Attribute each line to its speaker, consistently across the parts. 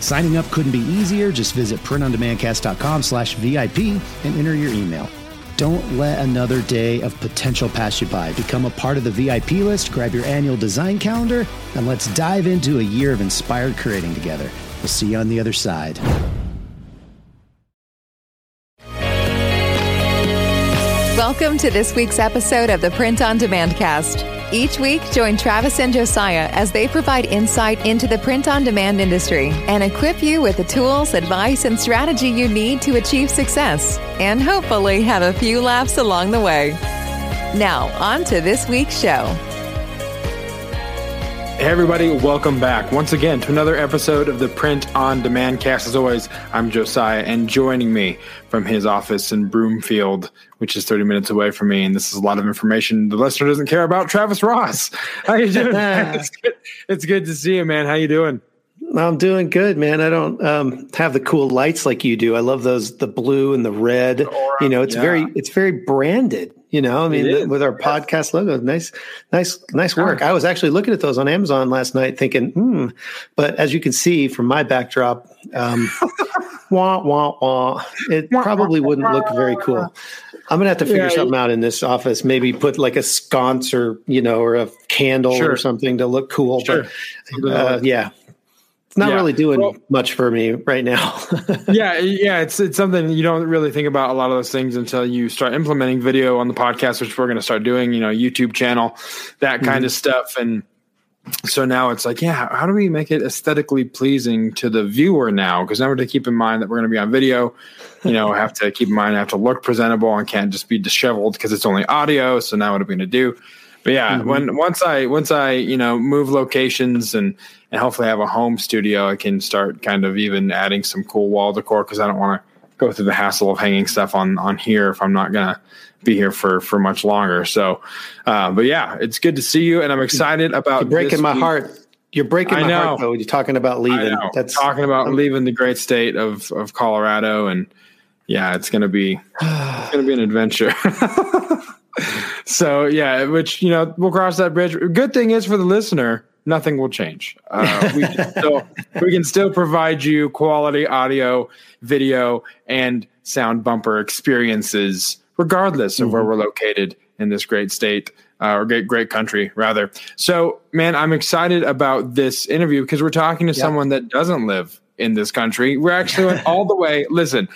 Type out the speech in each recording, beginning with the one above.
Speaker 1: Signing up couldn't be easier. Just visit printondemandcast.com slash VIP and enter your email. Don't let another day of potential pass you by. Become a part of the VIP list, grab your annual design calendar, and let's dive into a year of inspired creating together. We'll see you on the other side.
Speaker 2: Welcome to this week's episode of the Print on Demand Cast. Each week, join Travis and Josiah as they provide insight into the print on demand industry and equip you with the tools, advice, and strategy you need to achieve success and hopefully have a few laughs along the way. Now, on to this week's show.
Speaker 3: Hey, everybody, welcome back once again to another episode of the Print on Demand cast. As always, I'm Josiah, and joining me from his office in Broomfield, which is 30 minutes away from me, and this is a lot of information the listener doesn't care about. Travis Ross, how you doing? it's, good. it's good to see you, man. How you doing?
Speaker 4: I'm doing good, man. I don't um, have the cool lights like you do. I love those, the blue and the red. The you know, it's yeah. very, it's very branded. You know, I mean, with our podcast logo, nice, nice, nice work. I was actually looking at those on Amazon last night, thinking, hmm. But as you can see from my backdrop, um, wah wah wah, it probably wouldn't look very cool. I'm gonna have to figure yeah, something out in this office. Maybe put like a sconce or you know, or a candle sure. or something to look cool. Sure. But uh, yeah, not yeah. really doing well, much for me right now.
Speaker 3: yeah, yeah, it's it's something you don't really think about a lot of those things until you start implementing video on the podcast, which we're going to start doing. You know, YouTube channel, that kind mm-hmm. of stuff, and so now it's like, yeah, how do we make it aesthetically pleasing to the viewer now? Because now we're to keep in mind that we're going to be on video. You know, have to keep in mind I have to look presentable and can't just be disheveled because it's only audio. So now what are we going to do? But yeah, mm-hmm. when once I once I you know move locations and and hopefully have a home studio, I can start kind of even adding some cool wall decor because I don't want to go through the hassle of hanging stuff on on here if I'm not gonna be here for for much longer. So, uh, but yeah, it's good to see you, and I'm excited about
Speaker 4: You're breaking my week. heart. You're breaking my heart though. You're talking about leaving.
Speaker 3: That's talking about leaving the great state of of Colorado, and yeah, it's gonna be it's gonna be an adventure. so yeah, which you know we'll cross that bridge. Good thing is for the listener, nothing will change. Uh, we, can still, we can still provide you quality audio, video, and sound bumper experiences, regardless of mm-hmm. where we're located in this great state. Uh, or great, great country, rather. So, man, I'm excited about this interview because we're talking to yep. someone that doesn't live in this country. We're actually went all the way. Listen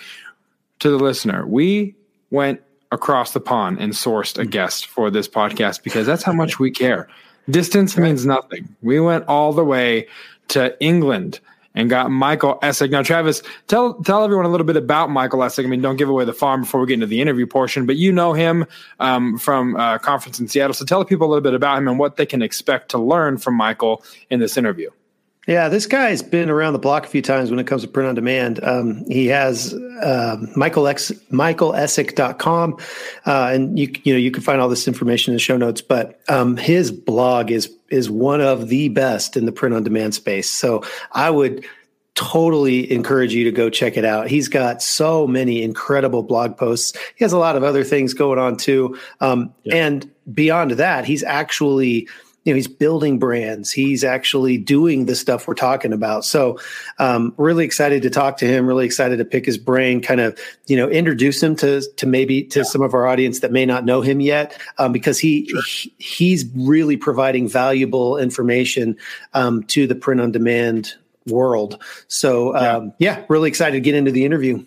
Speaker 3: to the listener. We went across the pond and sourced a guest for this podcast because that's how much we care. Distance means nothing. We went all the way to England and got Michael Essek. Now, Travis, tell tell everyone a little bit about Michael Essek. I mean, don't give away the farm before we get into the interview portion, but you know him um, from a uh, conference in Seattle. So tell the people a little bit about him and what they can expect to learn from Michael in this interview.
Speaker 4: Yeah, this guy's been around the block a few times when it comes to print on demand. Um, he has uh, Michael Essek, michaelessek.com, uh, and you you know you can find all this information in the show notes. But um, his blog is is one of the best in the print on demand space. So I would totally encourage you to go check it out. He's got so many incredible blog posts. He has a lot of other things going on too, um, yeah. and beyond that, he's actually you know he's building brands he's actually doing the stuff we're talking about so um, really excited to talk to him really excited to pick his brain kind of you know introduce him to to maybe to yeah. some of our audience that may not know him yet um, because he, sure. he, he's really providing valuable information um, to the print on demand world so um, yeah. yeah really excited to get into the interview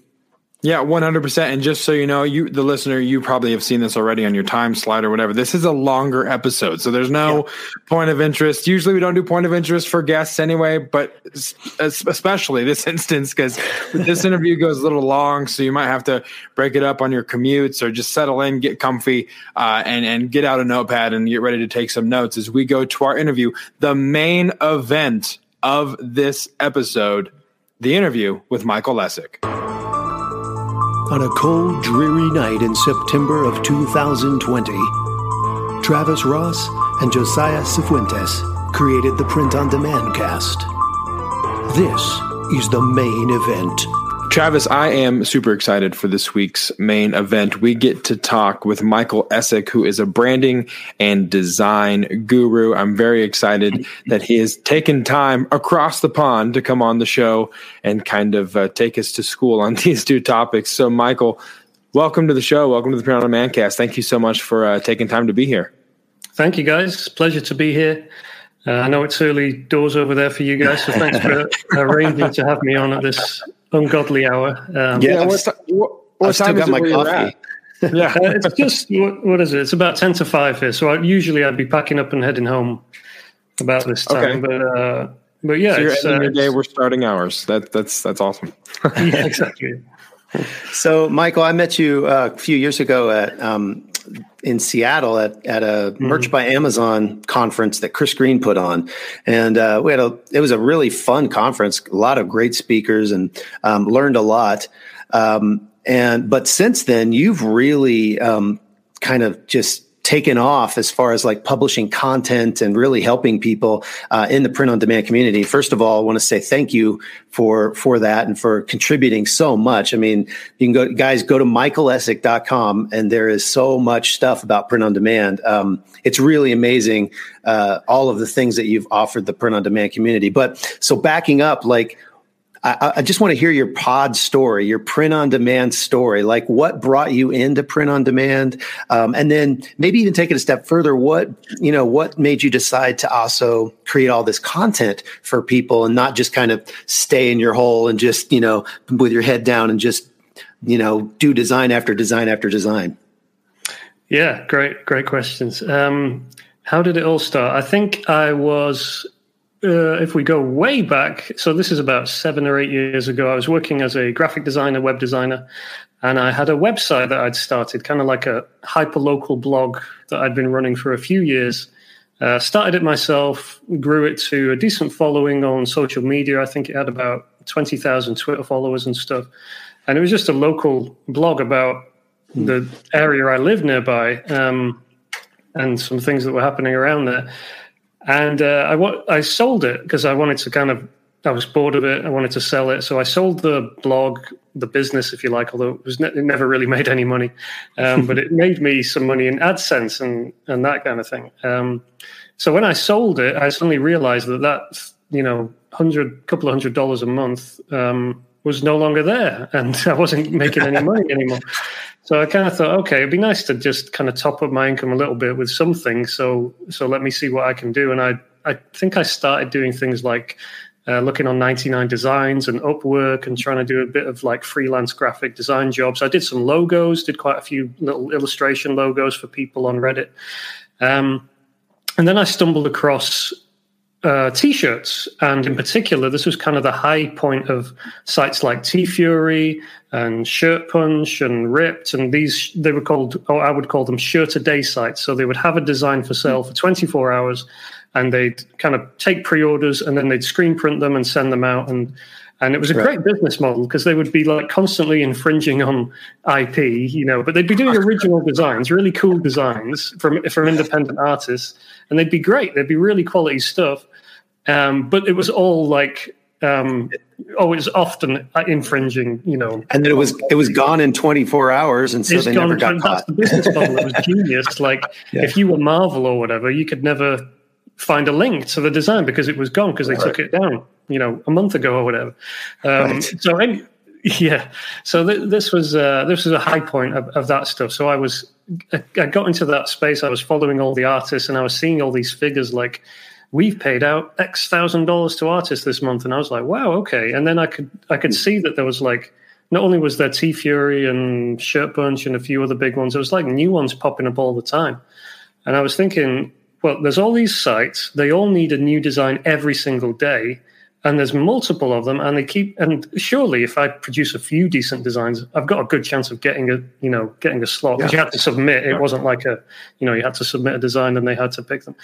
Speaker 3: yeah, one hundred percent. And just so you know, you the listener, you probably have seen this already on your time slide or whatever. This is a longer episode, so there's no yeah. point of interest. Usually, we don't do point of interest for guests anyway, but especially this instance because this interview goes a little long, so you might have to break it up on your commutes or just settle in, get comfy, uh, and and get out a notepad and get ready to take some notes as we go to our interview. The main event of this episode the interview with Michael Essek.
Speaker 5: On a cold, dreary night in September of 2020, Travis Ross and Josiah Cifuentes created the Print on Demand cast. This is the main event.
Speaker 3: Travis, I am super excited for this week's main event. We get to talk with Michael Essek, who is a branding and design guru. I'm very excited that he has taken time across the pond to come on the show and kind of uh, take us to school on these two topics. So, Michael, welcome to the show. Welcome to the Print Mancast. Thank you so much for uh, taking time to be here.
Speaker 6: Thank you, guys. Pleasure to be here. Uh, I know it's early doors over there for you guys, so thanks for arranging to have me on at this ungodly hour.
Speaker 3: Um, yeah, what, what, what time got my coffee.
Speaker 6: yeah, uh, it's just what, what is it? It's about ten to five here. So I, usually I'd be packing up and heading home about this time. Okay. But uh, but yeah,
Speaker 3: so you're ending uh, your day. We're starting ours. That that's that's awesome.
Speaker 6: yeah, exactly.
Speaker 4: So, Michael, I met you uh, a few years ago at um, in Seattle at, at a mm-hmm. Merch by Amazon conference that Chris Green put on, and uh, we had a it was a really fun conference. A lot of great speakers, and um, learned a lot. Um, and but since then, you've really um, kind of just taken off as far as like publishing content and really helping people uh, in the print on demand community. First of all, I want to say thank you for for that and for contributing so much. I mean, you can go guys go to michaelessek.com and there is so much stuff about print on demand. Um, it's really amazing uh, all of the things that you've offered the print on demand community. But so backing up, like I, I, just want to hear your pod story, your print on demand story. Like what brought you into print on demand, um, and then maybe even take it a step further. What you know, what made you decide to also create all this content for people and not just kind of stay in your hole and just you know with your head down and just you know do design after design after design.
Speaker 6: Yeah, great, great questions. Um, how did it all start? I think I was uh, if we go way back, so this is about seven or eight years ago, I was working as a graphic designer, web designer, and I had a website that I'd started, kind of like a hyper local blog that I'd been running for a few years. Uh, started it myself, grew it to a decent following on social media. I think it had about 20,000 Twitter followers and stuff. And it was just a local blog about mm. the area I live nearby um, and some things that were happening around there and uh, I wa- I sold it because I wanted to kind of I was bored of it. I wanted to sell it, so I sold the blog, the business, if you like. Although it was ne- it never really made any money, um, but it made me some money in AdSense and and that kind of thing. Um, so when I sold it, I suddenly realized that that you know hundred couple of hundred dollars a month um, was no longer there, and I wasn't making any money anymore. So I kind of thought, okay, it'd be nice to just kind of top up my income a little bit with something. So so let me see what I can do. And I I think I started doing things like uh, looking on 99 Designs and Upwork and trying to do a bit of like freelance graphic design jobs. I did some logos, did quite a few little illustration logos for people on Reddit. Um, and then I stumbled across uh, t-shirts, and in particular, this was kind of the high point of sites like TeeFury and Shirt Punch and RIPT, and these they were called, or I would call them shirt a day sites. So they would have a design for sale for 24 hours, and they'd kind of take pre-orders, and then they'd screen print them and send them out, and and it was a right. great business model because they would be like constantly infringing on IP, you know, but they'd be doing original designs, really cool designs from from independent artists, and they'd be great. They'd be really quality stuff um, but it was all like um, oh, it's often infringing, you know.
Speaker 4: And then it was it was gone in 24 hours, and so they never got caught. That's
Speaker 6: the business model. It was genius. Like yeah. if you were Marvel or whatever, you could never find a link to the design because it was gone because they right. took it down, you know, a month ago or whatever. Um, right. So yeah, so th- this was uh, this was a high point of, of that stuff. So I was I got into that space. I was following all the artists, and I was seeing all these figures like we've paid out X thousand dollars to artists this month. And I was like, wow, okay. And then I could I could see that there was like not only was there TeeFury and Shirt Punch and a few other big ones, there was like new ones popping up all the time. And I was thinking, well, there's all these sites, they all need a new design every single day. And there's multiple of them and they keep and surely if i produce a few decent designs i've got a good chance of getting a you know getting a slot because yeah. you had to submit it wasn't like a you know you had to submit a design and they had to pick them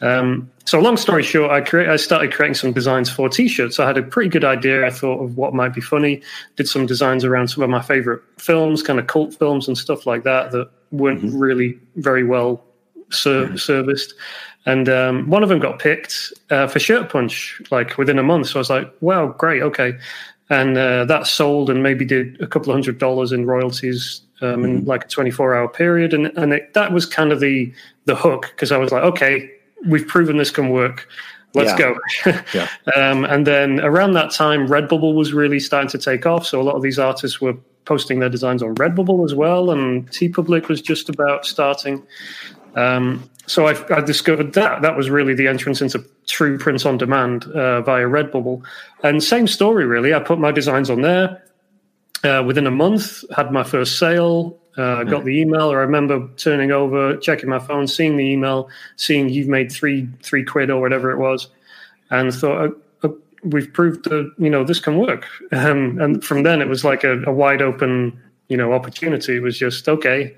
Speaker 6: um, so long story short i create i started creating some designs for t-shirts i had a pretty good idea i thought of what might be funny did some designs around some of my favorite films kind of cult films and stuff like that that weren't mm-hmm. really very well ser- mm-hmm. serviced and um, one of them got picked uh, for Shirt Punch like within a month. So I was like, wow, great, okay. And uh, that sold and maybe did a couple of hundred dollars in royalties um, in mm-hmm. like a 24 hour period. And, and it, that was kind of the, the hook because I was like, okay, we've proven this can work. Let's yeah. go. yeah. um, and then around that time, Redbubble was really starting to take off. So a lot of these artists were posting their designs on Redbubble as well. And TeePublic was just about starting. Um, so I, I, discovered that that was really the entrance into true print on demand uh, via Redbubble. And same story, really. I put my designs on there. Uh, within a month, had my first sale. Uh, got the email. or I remember turning over, checking my phone, seeing the email, seeing you've made three three quid or whatever it was, and thought uh, uh, we've proved that you know this can work. Um, and from then, it was like a, a wide open you know opportunity. It was just okay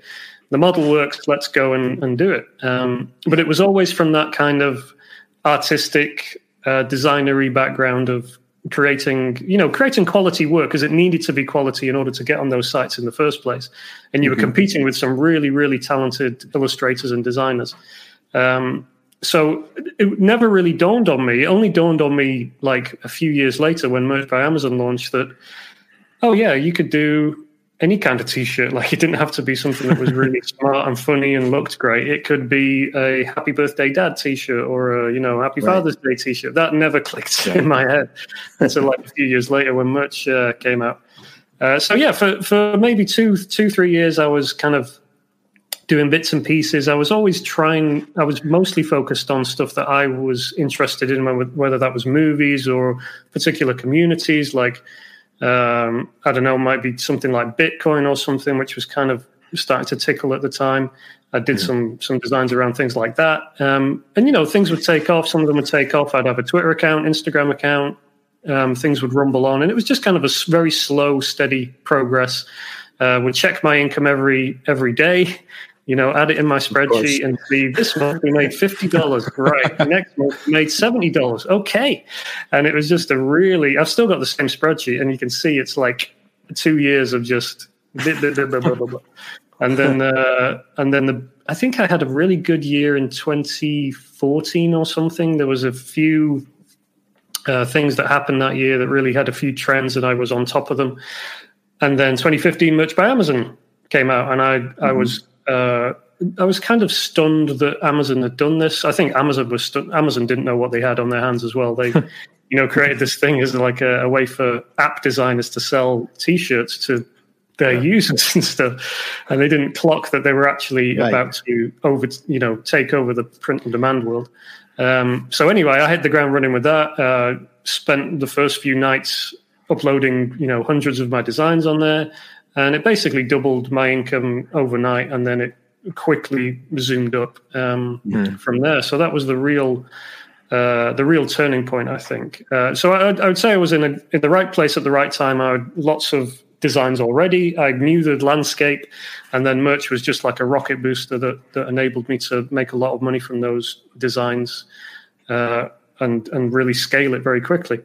Speaker 6: the model works, let's go and, and do it. Um, but it was always from that kind of artistic, uh, designery background of creating, you know, creating quality work because it needed to be quality in order to get on those sites in the first place. And you mm-hmm. were competing with some really, really talented illustrators and designers. Um, so it never really dawned on me. It only dawned on me like a few years later when Merch by Amazon launched that, oh yeah, you could do any kind of t-shirt like it didn't have to be something that was really smart and funny and looked great it could be a happy birthday dad t-shirt or a you know happy right. father's day t-shirt that never clicked yeah. in my head until like a few years later when merch uh, came out uh, so yeah for, for maybe two two three years i was kind of doing bits and pieces i was always trying i was mostly focused on stuff that i was interested in whether that was movies or particular communities like um, I don't know, might be something like Bitcoin or something, which was kind of starting to tickle at the time. I did some some designs around things like that, um, and you know, things would take off. Some of them would take off. I'd have a Twitter account, Instagram account. Um, things would rumble on, and it was just kind of a very slow, steady progress. Uh, would check my income every every day, you know, add it in my spreadsheet and see this month we made fifty dollars. right. Next month we made seventy dollars. Okay. And it was just a really I've still got the same spreadsheet and you can see it's like two years of just and then uh, and then the I think I had a really good year in 2014 or something. There was a few uh, things that happened that year that really had a few trends and I was on top of them. And then 2015 Merch by Amazon came out and I mm-hmm. I was uh, I was kind of stunned that Amazon had done this. I think Amazon was stu- Amazon didn't know what they had on their hands as well. They, you know, created this thing as like a, a, way for app designers to sell T-shirts to their yeah. users and stuff, and they didn't clock that they were actually right. about to over, you know, take over the print on demand world. Um, so anyway, I hit the ground running with that. Uh, spent the first few nights uploading, you know, hundreds of my designs on there and it basically doubled my income overnight, and then it quickly zoomed up um, mm. from there. So that was the real. Uh, the real turning point, I think. Uh, so I, I, would say I was in, a, in the right place at the right time. I had lots of designs already. I knew the landscape, and then merch was just like a rocket booster that, that enabled me to make a lot of money from those designs uh, and and really scale it very quickly.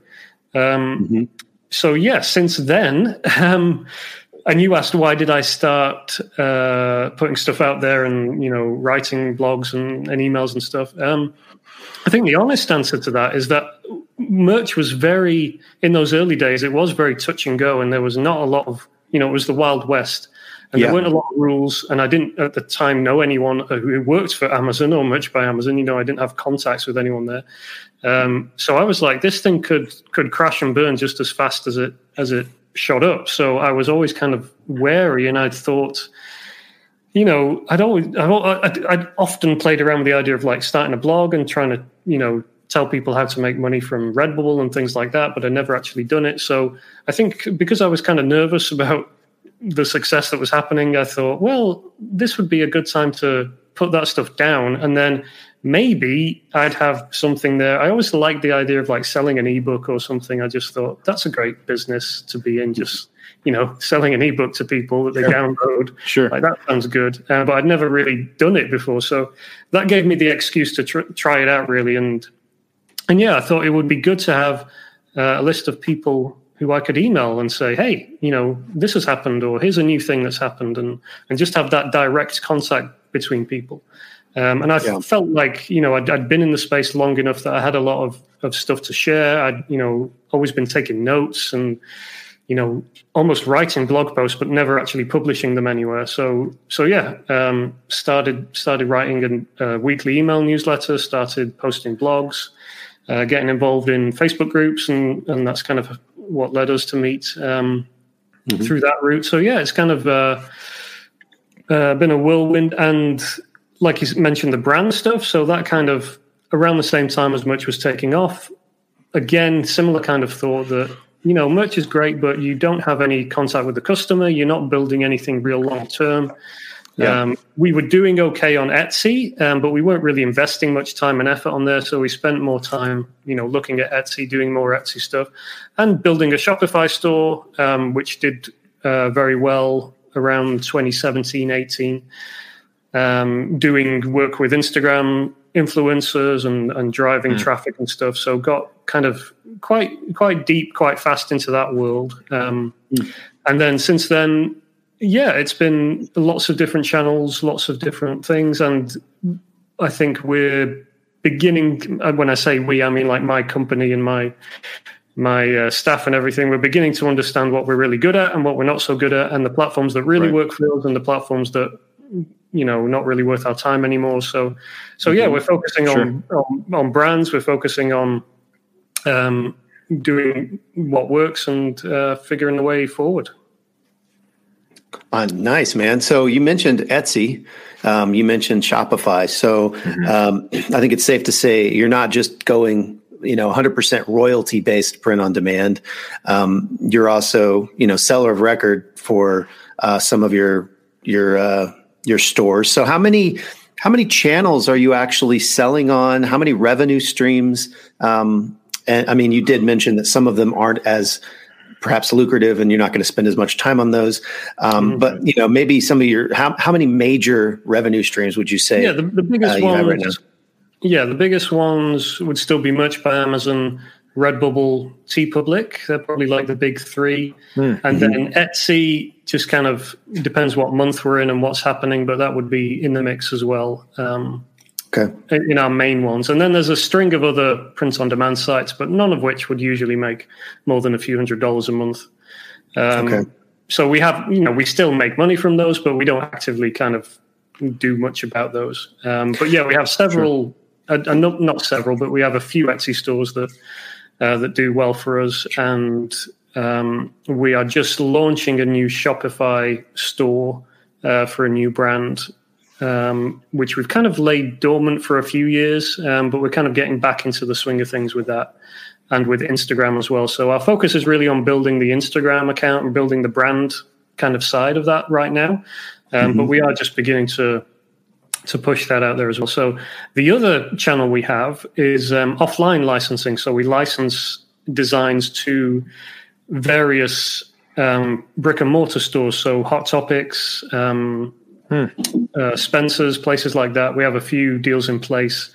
Speaker 6: Um, mm-hmm. So yeah, since then. Um, and you asked why did I start uh, putting stuff out there and you know writing blogs and, and emails and stuff. Um, I think the honest answer to that is that merch was very in those early days. It was very touch and go, and there was not a lot of you know it was the wild west, and yeah. there weren't a lot of rules. And I didn't at the time know anyone who worked for Amazon or Merch by Amazon. You know, I didn't have contacts with anyone there. Um, so I was like, this thing could could crash and burn just as fast as it as it shot up. So I was always kind of wary, and I'd thought, you know, I'd always, I'd, I'd, often played around with the idea of like starting a blog and trying to, you know, tell people how to make money from Redbubble and things like that, but I never actually done it. So I think because I was kind of nervous about the success that was happening, I thought, well, this would be a good time to put that stuff down and then maybe I'd have something there. I always liked the idea of like selling an ebook or something. I just thought that's a great business to be in. Just you know, selling an ebook to people that they sure. download.
Speaker 3: Sure,
Speaker 6: like that sounds good. Uh, but I'd never really done it before, so that gave me the excuse to tr- try it out really. And and yeah, I thought it would be good to have uh, a list of people who I could email and say, hey, you know, this has happened, or here's a new thing that's happened, and and just have that direct contact between people. Um, and I yeah. felt like you know I'd, I'd, been in the space long enough that I had a lot of, of stuff to share. I'd you know always been taking notes and you know almost writing blog posts, but never actually publishing them anywhere. So so yeah, um, started started writing a, a, weekly email newsletter, started posting blogs, uh, getting involved in Facebook groups, and and that's kind of what led us to meet um, mm-hmm. through that route. So yeah, it's kind of uh, uh, been a whirlwind, and like you mentioned, the brand stuff. So that kind of around the same time as Merch was taking off. Again, similar kind of thought that you know merch is great, but you don't have any contact with the customer. You're not building anything real long term. Yeah. Um, we were doing okay on Etsy, um, but we weren't really investing much time and effort on there. So we spent more time, you know, looking at Etsy, doing more Etsy stuff, and building a Shopify store, um, which did uh, very well around 2017, 18. Um, doing work with Instagram influencers and, and driving mm. traffic and stuff. So got kind of quite quite deep, quite fast into that world. Um, mm. And then since then, yeah, it's been lots of different channels, lots of different things, and I think we're beginning. Uh, when I say we, I mean like my company and my my uh, staff and everything. We're beginning to understand what we're really good at and what we're not so good at, and the platforms that really right. work for us and the platforms that you know not really worth our time anymore. So, so yeah, mm-hmm. we're focusing sure. on, on, on brands. We're focusing on um, doing what works and uh, figuring the way forward.
Speaker 4: Uh, nice, man. So you mentioned Etsy. Um, you mentioned Shopify. So mm-hmm. um, I think it's safe to say you're not just going, you know, 100% royalty based print on demand. Um, you're also, you know, seller of record for uh, some of your your uh, your stores. So how many how many channels are you actually selling on? How many revenue streams? Um, and I mean, you did mention that some of them aren't as perhaps lucrative and you're not going to spend as much time on those. Um, mm-hmm. But you know, maybe some of your how how many major revenue streams would you say?
Speaker 6: Yeah, the, the biggest uh, ones. Right yeah, the biggest ones would still be Merch by Amazon, Redbubble, TeePublic. They're probably like the big 3 mm-hmm. and then Etsy just kind of depends what month we're in and what's happening, but that would be in the mix as well. Um,
Speaker 4: Okay.
Speaker 6: In our main ones. And then there's a string of other print on demand sites, but none of which would usually make more than a few hundred dollars a month. Um, okay. So we have, you know, we still make money from those, but we don't actively kind of do much about those. Um, but yeah, we have several, sure. uh, uh, not, not several, but we have a few Etsy stores that uh, that do well for us, and um, we are just launching a new Shopify store uh, for a new brand um, which we've kind of laid dormant for a few years, um, but we're kind of getting back into the swing of things with that and with Instagram as well. So our focus is really on building the Instagram account and building the brand kind of side of that right now. Um, mm-hmm. But we are just beginning to to push that out there as well. So the other channel we have is um, offline licensing. So we license designs to various um, brick and mortar stores. So Hot Topics, um, Hmm. Uh, Spencer's, places like that. We have a few deals in place.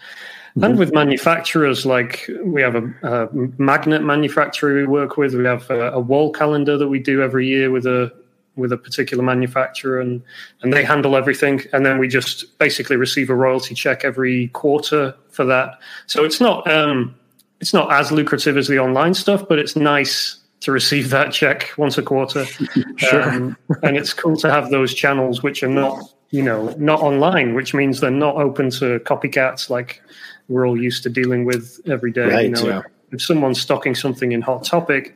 Speaker 6: Mm-hmm. And with manufacturers, like we have a, a, magnet manufacturer we work with. We have a, a, wall calendar that we do every year with a with a particular manufacturer, and and they handle everything. And then we just basically receive a royalty check every quarter for that. So it's not um, it's not as lucrative as the online stuff, but it's nice to receive that check once a quarter. sure. Um, and it's cool to have those channels which are not, you know, not online, which means they're not open to copycats like we're all used to dealing with every day. Right, you know, yeah. if someone's stocking something in Hot Topic,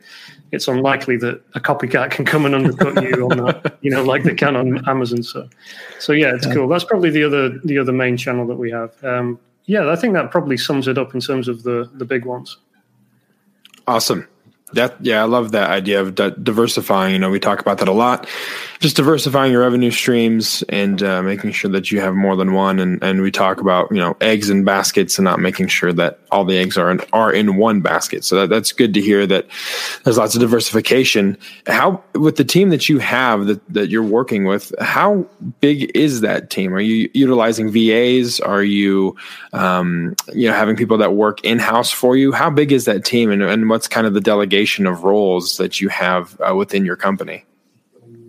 Speaker 6: it's unlikely that a copycat can come and undercut you on that, you know, like they can on Amazon. So, so yeah, it's yeah. cool. That's probably the other the other main channel that we have. Um, yeah, I think that probably sums it up in terms of the the big ones.
Speaker 3: Awesome. That yeah, I love that idea of di- diversifying. You know, we talk about that a lot. Just diversifying your revenue streams and uh, making sure that you have more than one. And and we talk about you know eggs and baskets and not making sure that all the eggs are in, are in one basket. So that, that's good to hear that there's lots of diversification. How with the team that you have that that you're working with, how big is that team? Are you utilizing VAs? Are you um, you know having people that work in house for you? How big is that team, and, and what's kind of the delegation? of roles that you have uh, within your company?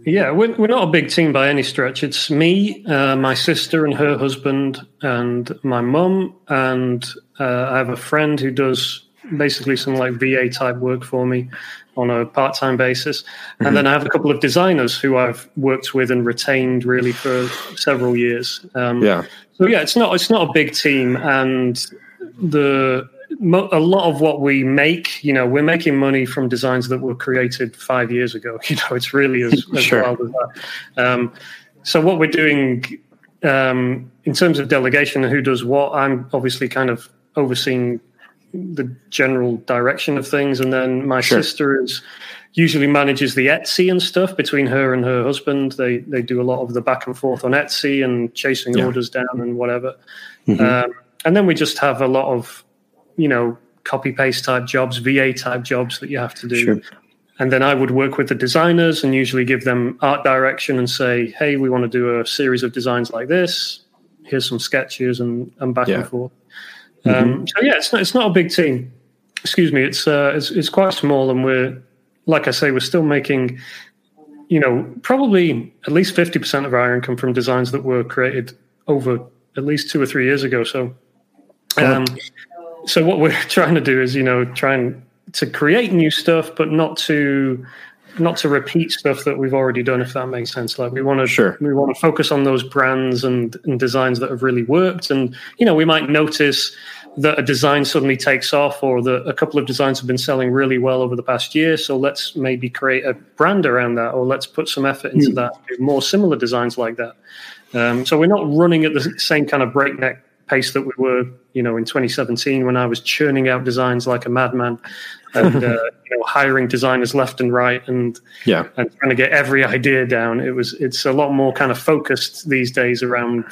Speaker 6: Yeah, we're, we're not a big team by any stretch. It's me, uh, my sister, and her husband, and my mum, and uh, I have a friend who does basically some like VA type work for me on a part time basis, and mm-hmm. then I have a couple of designers who I've worked with and retained really for several years. Um,
Speaker 3: yeah.
Speaker 6: So yeah, it's not it's not a big team, and the a lot of what we make, you know, we're making money from designs that were created five years ago. You know, it's really as, as sure. wild as that. Um, so what we're doing um, in terms of delegation and who does what, I'm obviously kind of overseeing the general direction of things, and then my sure. sister is usually manages the Etsy and stuff between her and her husband. They they do a lot of the back and forth on Etsy and chasing yeah. orders down and whatever. Mm-hmm. Um, and then we just have a lot of you know, copy paste type jobs, VA type jobs that you have to do. Sure. And then I would work with the designers and usually give them art direction and say, hey, we want to do a series of designs like this. Here's some sketches and, and back yeah. and forth. Mm-hmm. Um, so yeah, it's not, it's not a big team. Excuse me, it's, uh, it's it's quite small, and we're like I say, we're still making, you know, probably at least fifty percent of our income from designs that were created over at least two or three years ago. So, um, so what we're trying to do is, you know, trying to create new stuff, but not to not to repeat stuff that we've already done, if that makes sense. Like we want to
Speaker 3: sure.
Speaker 6: we want to focus on those brands and, and designs that have really worked. And you know, we might notice that a design suddenly takes off or that a couple of designs have been selling really well over the past year. So let's maybe create a brand around that or let's put some effort into mm. that, do more similar designs like that. Um, so we're not running at the same kind of breakneck pace that we were, you know, in 2017 when I was churning out designs like a madman and uh, you know, hiring designers left and right and
Speaker 3: yeah,
Speaker 6: and trying to get every idea down. It was it's a lot more kind of focused these days around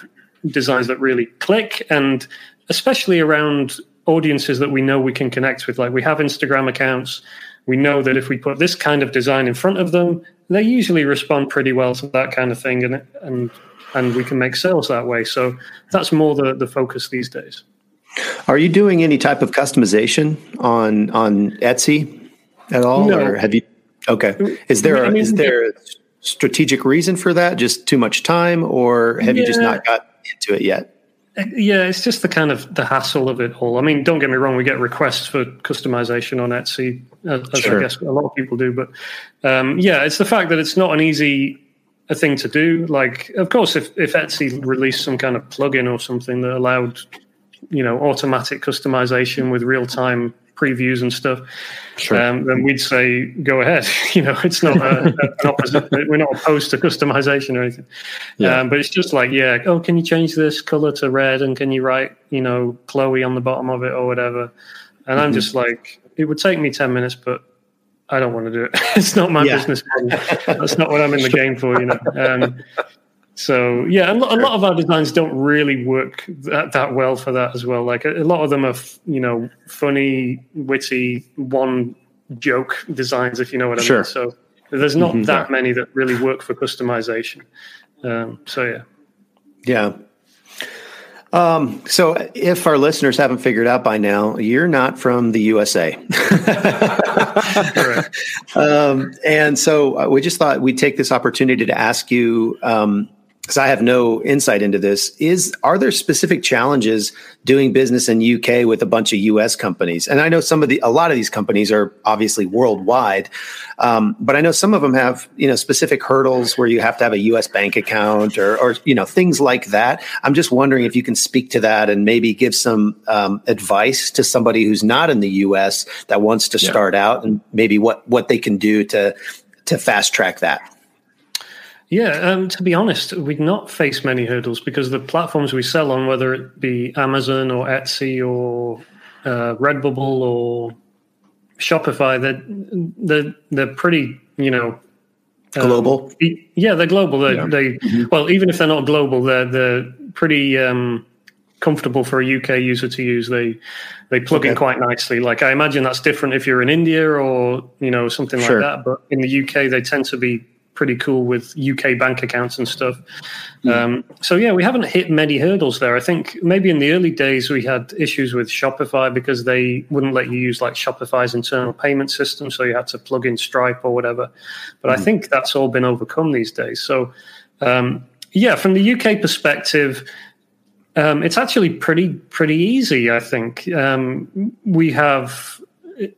Speaker 6: designs that really click and especially around audiences that we know we can connect with. Like we have Instagram accounts. We know that if we put this kind of design in front of them, they usually respond pretty well to that kind of thing, and and and we can make sales that way. So that's more the, the focus these days.
Speaker 4: Are you doing any type of customization on on Etsy at all,
Speaker 6: no.
Speaker 4: or have you? Okay, is there I mean, is there a strategic reason for that? Just too much time, or have yeah. you just not got into it yet?
Speaker 6: Yeah, it's just the kind of the hassle of it all. I mean, don't get me wrong, we get requests for customization on Etsy, as, sure. I guess a lot of people do. But um, yeah, it's the fact that it's not an easy a thing to do. Like, of course, if, if Etsy released some kind of plugin or something that allowed, you know, automatic customization with real time previews and stuff, sure. um, then we'd say go ahead. you know, it's not a, an opposite. We're not opposed to customization or anything. Yeah. Um, but it's just like, yeah, oh, can you change this color to red and can you write, you know, Chloe on the bottom of it or whatever? And mm-hmm. I'm just like, it would take me ten minutes, but I don't want to do it. it's not my yeah. business. That's not what I'm in the game for, you know. Um, so yeah, a lot, a lot, of our designs don't really work that, that well for that as well. Like a, a, lot of them are, you know, funny, witty, one joke designs, if you know what I
Speaker 3: sure.
Speaker 6: mean. So there's not mm-hmm, that many that really work for customization. Um, so yeah,
Speaker 4: yeah. Um, so, if our listeners haven't figured out by now, you're not from the USA. um, and so, uh, we just thought we'd take this opportunity to ask you um, because I have no insight into this, is are there specific challenges doing business in UK with a bunch of US companies? And I know some of the a lot of these companies are obviously worldwide, um, but I know some of them have you know specific hurdles where you have to have a US bank account or or you know things like that. I'm just wondering if you can speak to that and maybe give some um, advice to somebody who's not in the US that wants to start out and maybe what what they can do to to fast track that.
Speaker 6: Yeah, um, to be honest, we've not faced many hurdles because the platforms we sell on, whether it be Amazon or Etsy or uh, Redbubble or Shopify, they're they're they're pretty, you know,
Speaker 4: um, global.
Speaker 6: Yeah, they're global. They're, yeah. They mm-hmm. well, even if they're not global, they're they're pretty um, comfortable for a UK user to use. They they plug okay. in quite nicely. Like I imagine that's different if you're in India or you know something sure. like that. But in the UK, they tend to be pretty cool with UK bank accounts and stuff. Mm. Um, so yeah, we haven't hit many hurdles there. I think maybe in the early days we had issues with Shopify because they wouldn't let you use like Shopify's internal payment system, so you had to plug in Stripe or whatever. But mm. I hmm. think that's all been overcome these days. So um, yeah, from the UK perspective. Um, it's actually pretty pretty easy. I think um, we have,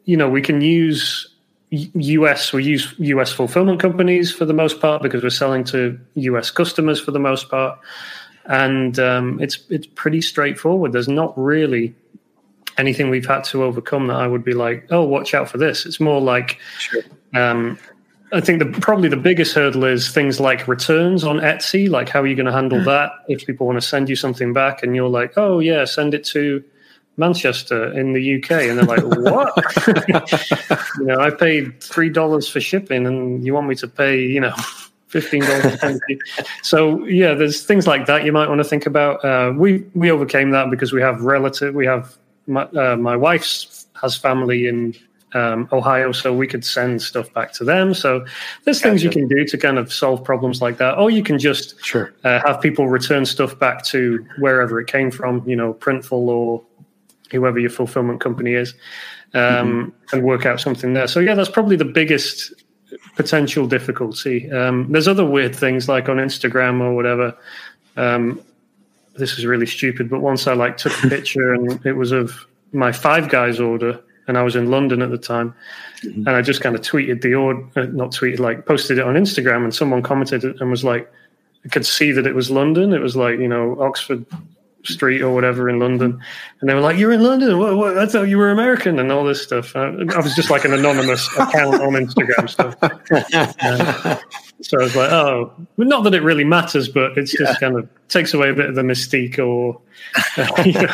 Speaker 6: you know, we can use US, we use US fulfillment companies for the most part because we're selling to US customers for the most part, and um, it's it's pretty straightforward. There's not really anything we've had to overcome that I would be like, oh, watch out for this. It's more like, sure. um, I think the probably the biggest hurdle is things like returns on Etsy. Like, how are you going to handle mm. that if people want to send you something back and you're like, oh yeah, send it to Manchester in the UK, and they're like, "What? you know, I paid three dollars for shipping, and you want me to pay, you know, fifteen dollars." so yeah, there's things like that you might want to think about. Uh, we we overcame that because we have relative. We have my uh, my wife's has family in um, Ohio, so we could send stuff back to them. So there's gotcha. things you can do to kind of solve problems like that, or you can just
Speaker 4: sure.
Speaker 6: uh, have people return stuff back to wherever it came from. You know, Printful or whoever your fulfillment company is, um, mm-hmm. and work out something there. So yeah, that's probably the biggest potential difficulty. Um, there's other weird things like on Instagram or whatever. Um, this is really stupid, but once I like took a picture and it was of my Five Guys order, and I was in London at the time, mm-hmm. and I just kind of tweeted the order, uh, not tweeted, like posted it on Instagram, and someone commented and was like, I could see that it was London. It was like you know Oxford street or whatever in London, and they were like, "You're in London? What, what, I thought you were American," and all this stuff. I, I was just like an anonymous account on Instagram stuff. So I was like, "Oh, not that it really matters, but it's just kind of takes away a bit of the mystique." Or uh, you know,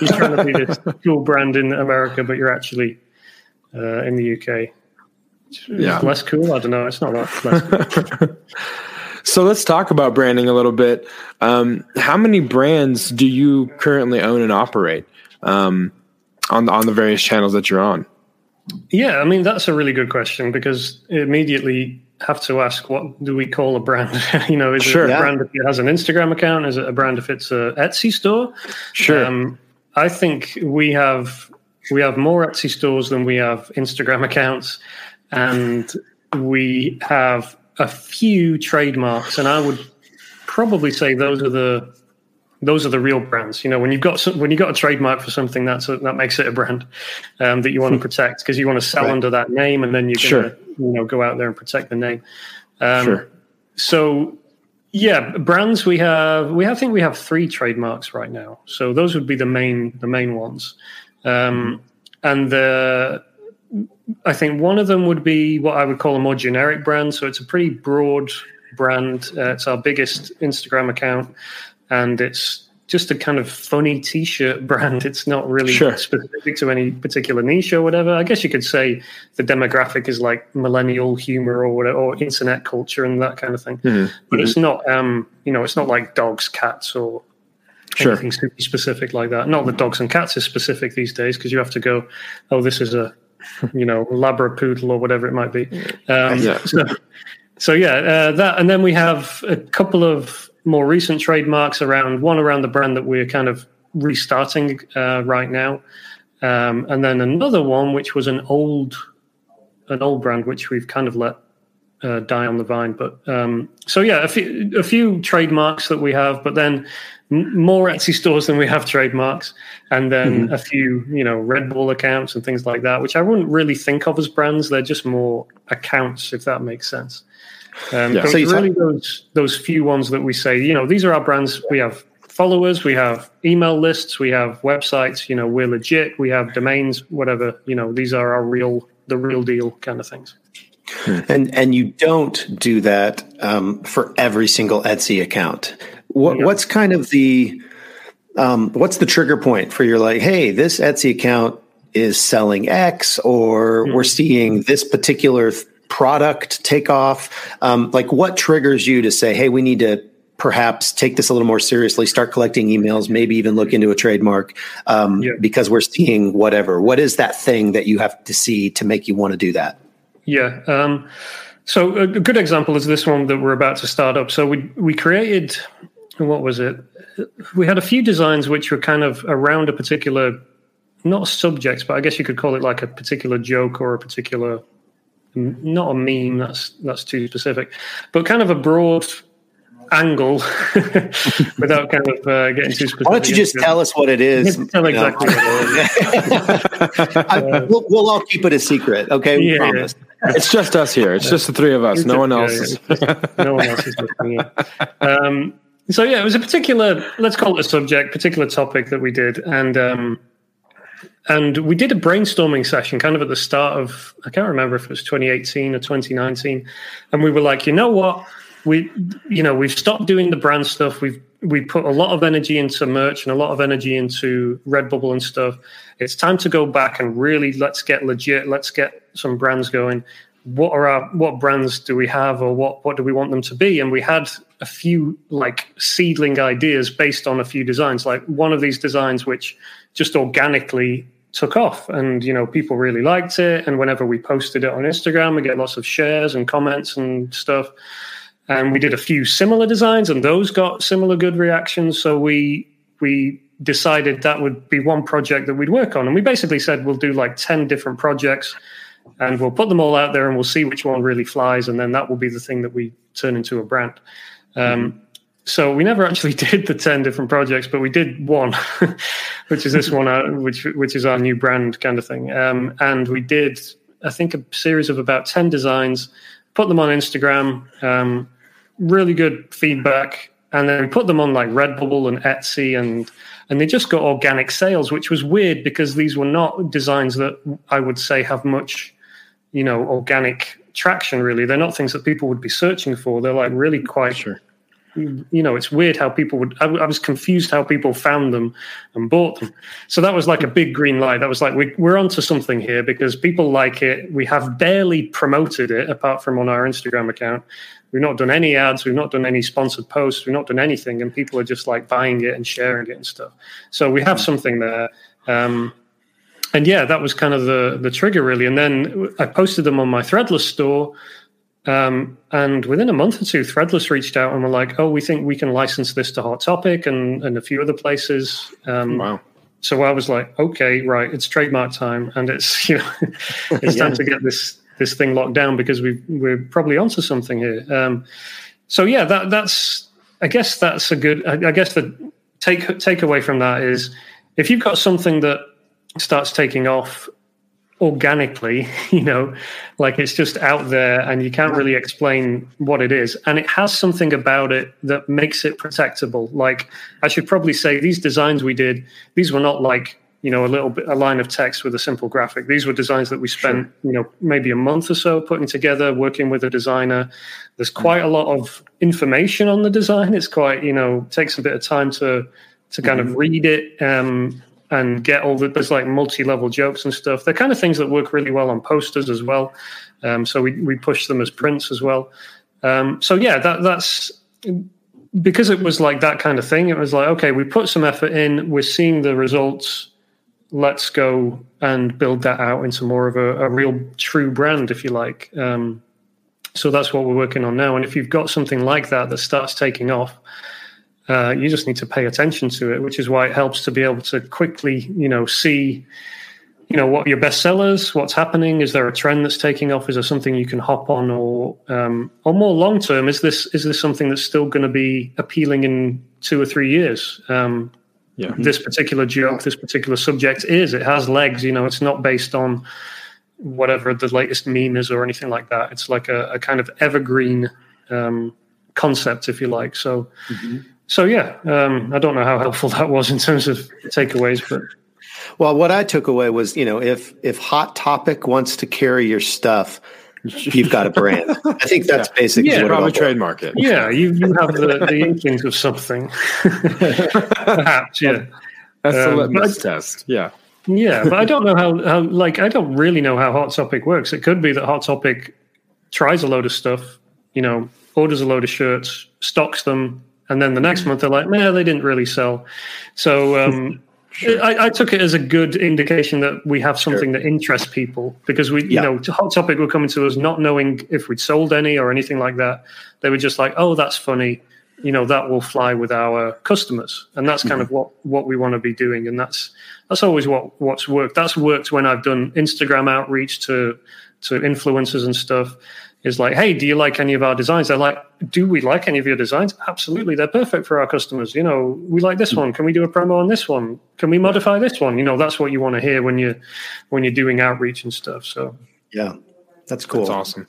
Speaker 6: you're trying to be this cool brand in America, but you're actually uh, in the UK. yeah, less cool. I don't know. It's not that less cool.
Speaker 3: So let's talk about branding a little bit. Um, how many brands do you currently own and operate um, on on the various channels that you're on?
Speaker 6: Yeah, I mean that's a really good question because immediately have to ask what do we call a brand? you know, is sure, it a yeah. brand if it has an Instagram account? Is it a brand if it's a Etsy store?
Speaker 3: Sure. Um,
Speaker 6: I think we have we have more Etsy stores than we have Instagram accounts, and we have a few trademarks, and I would probably say those are the those are the real brands. You know, when you've got some, when you got a trademark for something, that's a, that makes it a brand um, that you want to hmm. protect because you want to sell right. under that name, and then you sure. you know go out there and protect the name. Um, sure. So yeah, brands we have we I think we have three trademarks right now. So those would be the main the main ones, um, mm-hmm. and the I think one of them would be what I would call a more generic brand. So it's a pretty broad brand. Uh, it's our biggest Instagram account, and it's just a kind of funny T-shirt brand. It's not really sure. specific to any particular niche or whatever. I guess you could say the demographic is like millennial humor or whatever, or internet culture and that kind of thing. Mm-hmm. But mm-hmm. it's not, um, you know, it's not like dogs, cats, or sure. anything super specific like that. Not that dogs and cats is specific these days because you have to go, oh, this is a you know, labrapoodle or whatever it might be. Um, yeah. So, so yeah, uh, that, and then we have a couple of more recent trademarks around one around the brand that we're kind of restarting uh, right now, um, and then another one which was an old, an old brand which we've kind of let uh, die on the vine. But um, so yeah, a few, a few trademarks that we have, but then more Etsy stores than we have trademarks, and then mm-hmm. a few, you know, Redbubble accounts and things like that, which I wouldn't really think of as brands. They're just more accounts, if that makes sense. Um, yeah. So really, talk- those those few ones that we say, you know, these are our brands. We have followers, we have email lists, we have websites. You know, we're legit. We have domains, whatever. You know, these are our real, the real deal kind of things.
Speaker 4: And and you don't do that um, for every single Etsy account. What, yeah. What's kind of the um, what's the trigger point for your like, hey, this Etsy account is selling X, or mm-hmm. we're seeing this particular product take off. Um, like, what triggers you to say, "Hey, we need to perhaps take this a little more seriously, start collecting emails, maybe even look into a trademark um, yeah. because we're seeing whatever. What is that thing that you have to see to make you want to do that?
Speaker 6: Yeah. Um, so a good example is this one that we're about to start up. So we we created what was it? We had a few designs which were kind of around a particular not subject, but I guess you could call it like a particular joke or a particular not a meme. That's that's too specific, but kind of a broad angle without kind of uh, getting too specific.
Speaker 4: Why don't you just tell us what it is?
Speaker 6: tell exactly what
Speaker 4: it is. I, we'll, we'll, all keep it a secret, okay? We yeah, promise.
Speaker 3: It's just us here. It's just the three of us. It's no a, one else. Is.
Speaker 6: no one else is listening. Um, so yeah, it was a particular, let's call it a subject, particular topic that we did, and um, and we did a brainstorming session kind of at the start of I can't remember if it was 2018 or 2019, and we were like, you know what we you know we've stopped doing the brand stuff we've we put a lot of energy into merch and a lot of energy into redbubble and stuff. It's time to go back and really let's get legit let's get some brands going. What are our what brands do we have or what what do we want them to be? And we had a few like seedling ideas based on a few designs. Like one of these designs which just organically took off and you know people really liked it. And whenever we posted it on instagram we get lots of shares and comments and stuff and we did a few similar designs and those got similar good reactions. So we we decided that would be one project that we'd work on. And we basically said we'll do like 10 different projects and we'll put them all out there and we'll see which one really flies and then that will be the thing that we turn into a brand. Um, so we never actually did the 10 different projects but we did one which is this one uh, which which is our new brand kind of thing. Um, and we did i think a series of about 10 designs put them on instagram um, really good feedback, and then put them on like Redbubble and Etsy, and and they just got organic sales, which was weird because these were not designs that I would say have much, you know, organic traction. Really, they're not things that people would be searching for. They're like really quite sure you know, it's weird how people would. I, I, was confused how people found them and bought them. So that was like a big green light. That was like we, we're onto something here because people like it. We have barely promoted it apart from on our Instagram account. We've not done any ads. We've not done any sponsored posts. We've not done anything, and people are just like buying it and sharing it and stuff. So we have something there. Um, and yeah, that was kind of the the trigger really. And then I posted them on my Threadless store um, and within a month or two, Threadless reached out and were like, "Oh, we think we can license this to Hot Topic and and a few other places." Um, wow. So I was like, "Okay, right, it's trademark time, and it's you know, it's yeah. time to get this this thing locked down because we we're probably onto something here." Um, so yeah, that that's I guess that's a good. I, I guess the take take away from that is if you've got something that starts taking off organically, you know, like it's just out there and you can't really explain what it is. And it has something about it that makes it protectable. Like I should probably say these designs we did, these were not like, you know, a little bit a line of text with a simple graphic. These were designs that we spent, sure. you know, maybe a month or so putting together, working with a designer. There's quite a lot of information on the design. It's quite, you know, takes a bit of time to to kind mm-hmm. of read it. Um, and get all the there's like multi-level jokes and stuff. They're kind of things that work really well on posters as well. Um, so we we push them as prints as well. Um, so yeah, that that's because it was like that kind of thing. It was like okay, we put some effort in, we're seeing the results. Let's go and build that out into more of a, a real true brand, if you like. Um, so that's what we're working on now. And if you've got something like that that starts taking off, uh, you just need to pay attention to it, which is why it helps to be able to quickly, you know, see, you know, what your best sellers, what's happening. Is there a trend that's taking off? Is there something you can hop on, or um, or more long term? Is this is this something that's still going to be appealing in two or three years? Um, yeah. This particular joke, this particular subject is. It has legs. You know, it's not based on whatever the latest meme is or anything like that. It's like a, a kind of evergreen um, concept, if you like. So. Mm-hmm so yeah, um, I don't know how helpful that was in terms of takeaways, but
Speaker 4: well, what I took away was you know if if Hot Topic wants to carry your stuff, you've got a brand. I think that's yeah. basically
Speaker 3: yeah,
Speaker 4: what
Speaker 3: probably trademark it.
Speaker 6: Yeah, you you have the, the inklings of something, perhaps. Yeah,
Speaker 3: that's um, the litmus test. Yeah.
Speaker 6: Yeah, but I don't know how, how like I don't really know how Hot Topic works. It could be that Hot Topic tries a load of stuff, you know, orders a load of shirts, stocks them, and then the next month they're like, "Man, they didn't really sell." So um, sure. I, I, took it as a good indication that we have something sure. that interests people because we, yeah. you know, Hot Topic were coming to us not knowing if we'd sold any or anything like that. They were just like, "Oh, that's funny." You know that will fly with our customers, and that's kind mm-hmm. of what what we want to be doing, and that's that's always what what's worked. That's worked when I've done Instagram outreach to to influencers and stuff is like, hey, do you like any of our designs? They're like, do we like any of your designs? Absolutely, they're perfect for our customers. You know, we like this hmm. one. Can we do a promo on this one? Can we modify this one? You know, that's what you want to hear when you're, when you're doing outreach and stuff. So
Speaker 4: yeah, that's cool.
Speaker 3: That's awesome.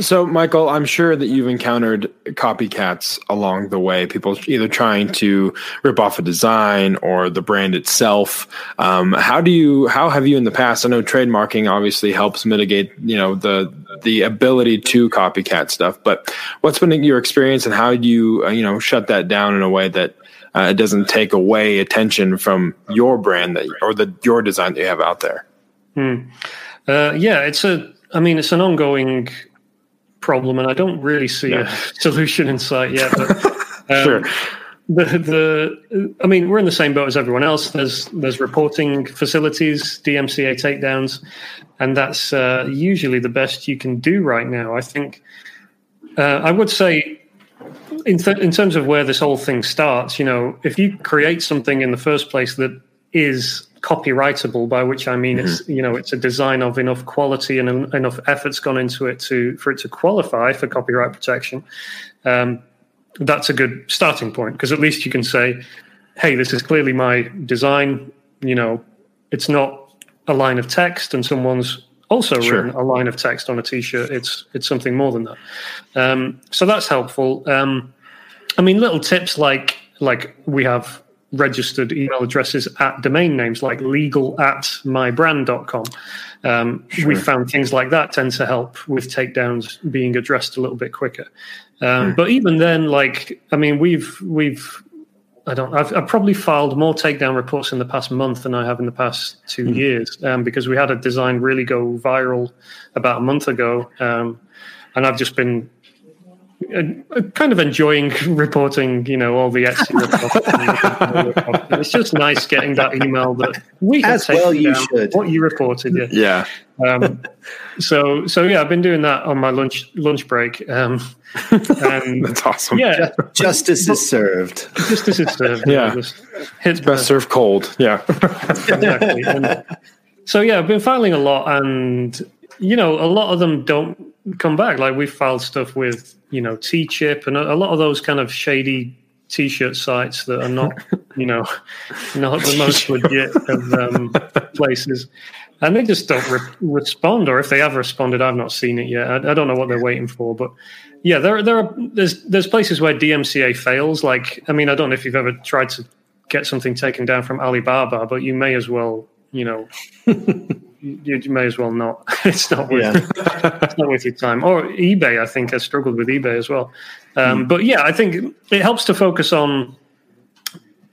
Speaker 3: So, Michael, I'm sure that you've encountered copycats along the way. People either trying to rip off a design or the brand itself. Um, how do you? How have you in the past? I know trademarking obviously helps mitigate, you know, the the ability to copycat stuff. But what's been your experience, and how do you, uh, you know, shut that down in a way that uh, it doesn't take away attention from your brand that or the your design that you have out there?
Speaker 6: Hmm. Uh, yeah, it's a. I mean, it's an ongoing problem, and I don't really see a solution in sight yet. But, um, sure. The the I mean, we're in the same boat as everyone else. There's there's reporting facilities, DMCA takedowns, and that's uh, usually the best you can do right now. I think. Uh, I would say in, th- in terms of where this whole thing starts, you know, if you create something in the first place that is copyrightable by which i mean mm-hmm. it's you know it's a design of enough quality and en- enough efforts gone into it to for it to qualify for copyright protection. Um, that's a good starting point because at least you can say hey this is clearly my design you know. It's not a line of text and someone's also sure. written a line of text on a t-shirt. It's it's something more than that. Um, so that's helpful. Um, i mean little tips like like we have registered email addresses at domain names like legal at mybrand.com. Um, sure. We found things like that tend to help with takedowns being addressed a little bit quicker. Um, hmm. But even then, like, I mean, we've, we've, I don't, I've, I've, probably filed more takedown reports in the past month than I have in the past two mm. years um, because we had a design really go viral about a month ago. Um, and I've just been kind of enjoying reporting, you know, all the Etsy it's just nice getting that email that we
Speaker 4: as well. You should
Speaker 6: what you reported.
Speaker 3: Yeah.
Speaker 6: yeah. Um, so so yeah, I've been doing that on my lunch lunch break. Um,
Speaker 3: and That's awesome.
Speaker 6: Yeah,
Speaker 4: justice is served.
Speaker 6: Justice is served.
Speaker 3: Yeah, it's best served cold. Yeah, exactly.
Speaker 6: And so yeah, I've been filing a lot, and you know, a lot of them don't come back. Like we filed stuff with you know Teechip and a, a lot of those kind of shady t-shirt sites that are not you know not the most legit of um, places. And they just don't re- respond or if they have responded i've not seen it yet. I, I, don't know what they're waiting for but yeah there, there are there's there's places where dmca fails. Like i mean i don't know if you've ever tried to get something taken down from alibaba but you may as well you know you, you, may as well not. it's not worth yeah. it's not worth your time. Or eBay, I think I struggled with eBay as well. Um, mm. But yeah, I think it helps to focus on: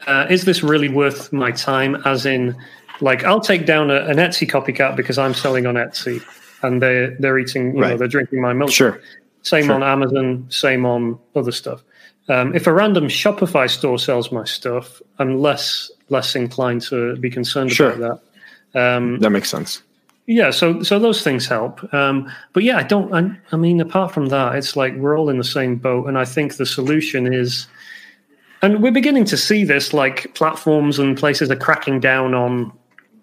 Speaker 6: uh, is this really worth my time? As in, like, I'll take down a, an Etsy copycat because I'm selling on Etsy, and they they're eating, you right. know, they're drinking my milk.
Speaker 3: Sure.
Speaker 6: Same
Speaker 3: sure.
Speaker 6: on Amazon. Same on other stuff. Um, if a random Shopify store sells my stuff, I'm less less inclined to be concerned sure. about that.
Speaker 3: Um, that makes sense.
Speaker 6: Yeah, so so those things help. Um, but yeah, I don't. I, I, mean, apart from that, it's like we're all in the same boat, and I think the solution is, and we're beginning to see this. Like platforms and places are cracking down on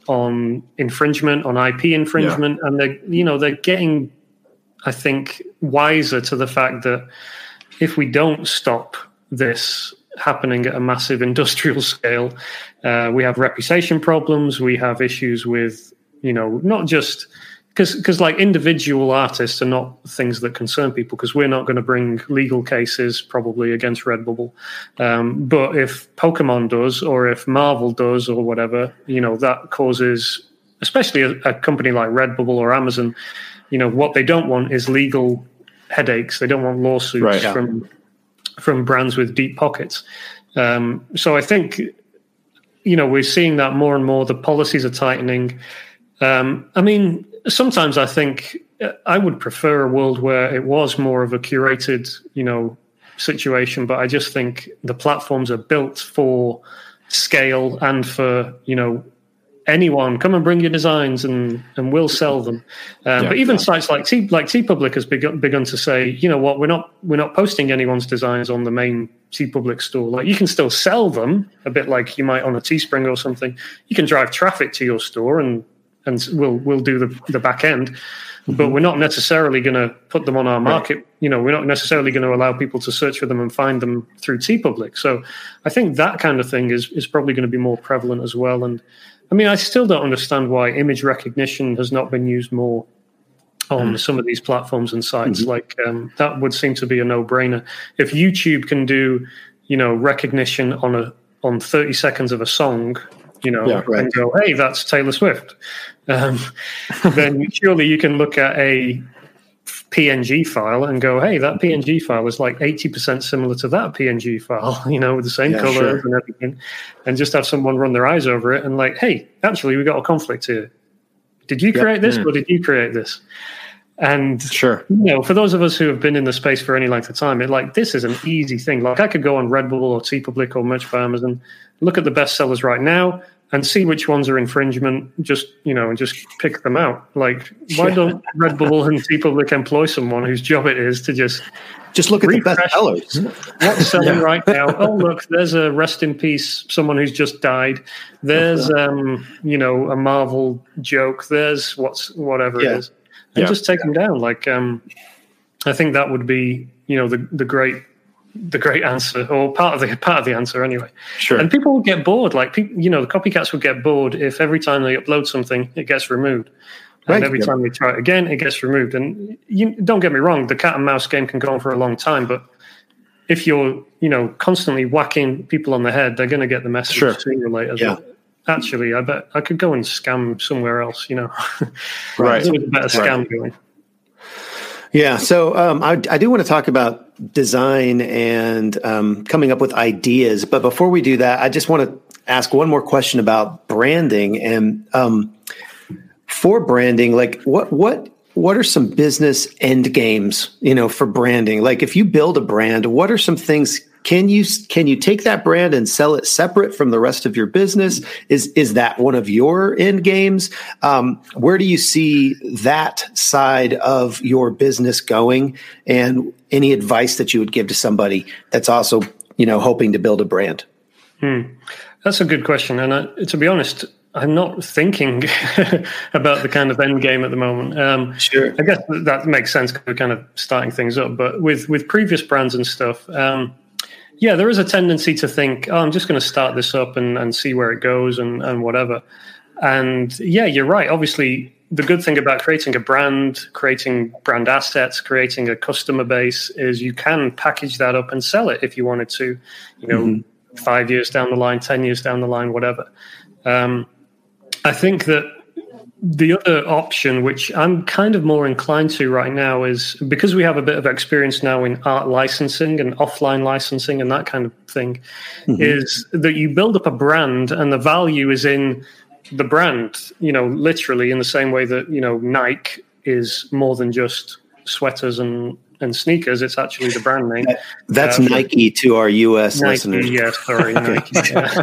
Speaker 6: on infringement, on IP infringement, yeah. and they're you know they're getting, I think, wiser to the fact that if we don't stop this happening at a massive industrial scale. Uh, we have reputation problems. We have issues with, you know, not just because because like individual artists are not things that concern people because we're not going to bring legal cases probably against Redbubble. Um, but if Pokemon does, or if Marvel does, or whatever, you know, that causes, especially a, a company like Redbubble or Amazon, you know, what they don't want is legal headaches. They don't want lawsuits right, yeah. from from brands with deep pockets. Um, so I think you know, we're seeing that more and more. The policies are tightening. Um, I mean, sometimes I think uh, I would prefer a world where it was more of a curated, you know, situation. But I just think the platforms are built for scale and for you know anyone come and bring your designs and and we'll sell them um, yeah, but even yeah. sites like T like TeePublic has begun, begun to say you know what we're not we're not posting anyone's designs on the main TeePublic store like you can still sell them a bit like you might on a Teespring or something you can drive traffic to your store and and we'll we'll do the the back end mm-hmm. but we're not necessarily going to put them on our market right. you know we're not necessarily going to allow people to search for them and find them through TeePublic so i think that kind of thing is is probably going to be more prevalent as well and I mean, I still don't understand why image recognition has not been used more on mm. some of these platforms and sites. Mm-hmm. Like um, that would seem to be a no-brainer. If YouTube can do, you know, recognition on a on thirty seconds of a song, you know, yeah, right. and go, "Hey, that's Taylor Swift," um, then surely you can look at a PNG file and go, hey, that PNG file is like 80% similar to that PNG file, you know, with the same yeah, colors sure. and everything, and just have someone run their eyes over it and like, hey, actually, we got a conflict here. Did you create yep. this mm. or did you create this? And
Speaker 3: sure,
Speaker 6: you know, for those of us who have been in the space for any length of time, it like this is an easy thing. Like I could go on Redbubble or TeePublic or Merch by Amazon, look at the best sellers right now, and see which ones are infringement. Just you know, and just pick them out. Like, why yeah. don't Redbubble and TeePublic employ someone whose job it is to just
Speaker 4: just look at the best sellers.
Speaker 6: What's selling yeah. right now? Oh, look, there's a rest in peace. Someone who's just died. There's um, you know, a Marvel joke. There's what's whatever yeah. it is, and just take them down. Like, um, I think that would be you know the the great the great answer or part of the part of the answer anyway.
Speaker 3: Sure.
Speaker 6: And people would get bored. Like people, you know, the copycats would get bored if every time they upload something, it gets removed. Right. And every time they try it again, it gets removed. And you don't get me wrong, the cat and mouse game can go on for a long time, but if you're, you know, constantly whacking people on the head, they're going to get the message sure. sooner or later. Yeah. Actually, I bet I could go and scam somewhere else. You know,
Speaker 3: right?
Speaker 6: There's a better scam right. going.
Speaker 4: Yeah. So um, I, I, do want to talk about design and um, coming up with ideas. But before we do that, I just want to ask one more question about branding and um, for branding. Like, what what what are some business end games? You know, for branding. Like, if you build a brand, what are some things can you can you take that brand and sell it separate from the rest of your business? Is is that one of your end games? Um, where do you see that side of your business going? And any advice that you would give to somebody that's also you know hoping to build a brand?
Speaker 6: Hmm. That's a good question, and I, to be honest, I'm not thinking about the kind of end game at the moment. Um,
Speaker 4: sure,
Speaker 6: I guess that makes sense because we're kind of starting things up. But with with previous brands and stuff, um, yeah, there is a tendency to think, oh, I'm just going to start this up and, and see where it goes and, and whatever. And yeah, you're right. Obviously, the good thing about creating a brand, creating brand assets, creating a customer base is you can package that up and sell it if you wanted to, you know, mm-hmm. five years down the line, 10 years down the line, whatever. Um, I think that the other option, which I'm kind of more inclined to right now, is because we have a bit of experience now in art licensing and offline licensing and that kind of thing, mm-hmm. is that you build up a brand and the value is in the brand, you know, literally in the same way that, you know, Nike is more than just sweaters and and sneakers. It's actually the brand name.
Speaker 4: That's uh, Nike to our U.S. Nike, listeners.
Speaker 6: Yeah, sorry, Nike. Yeah.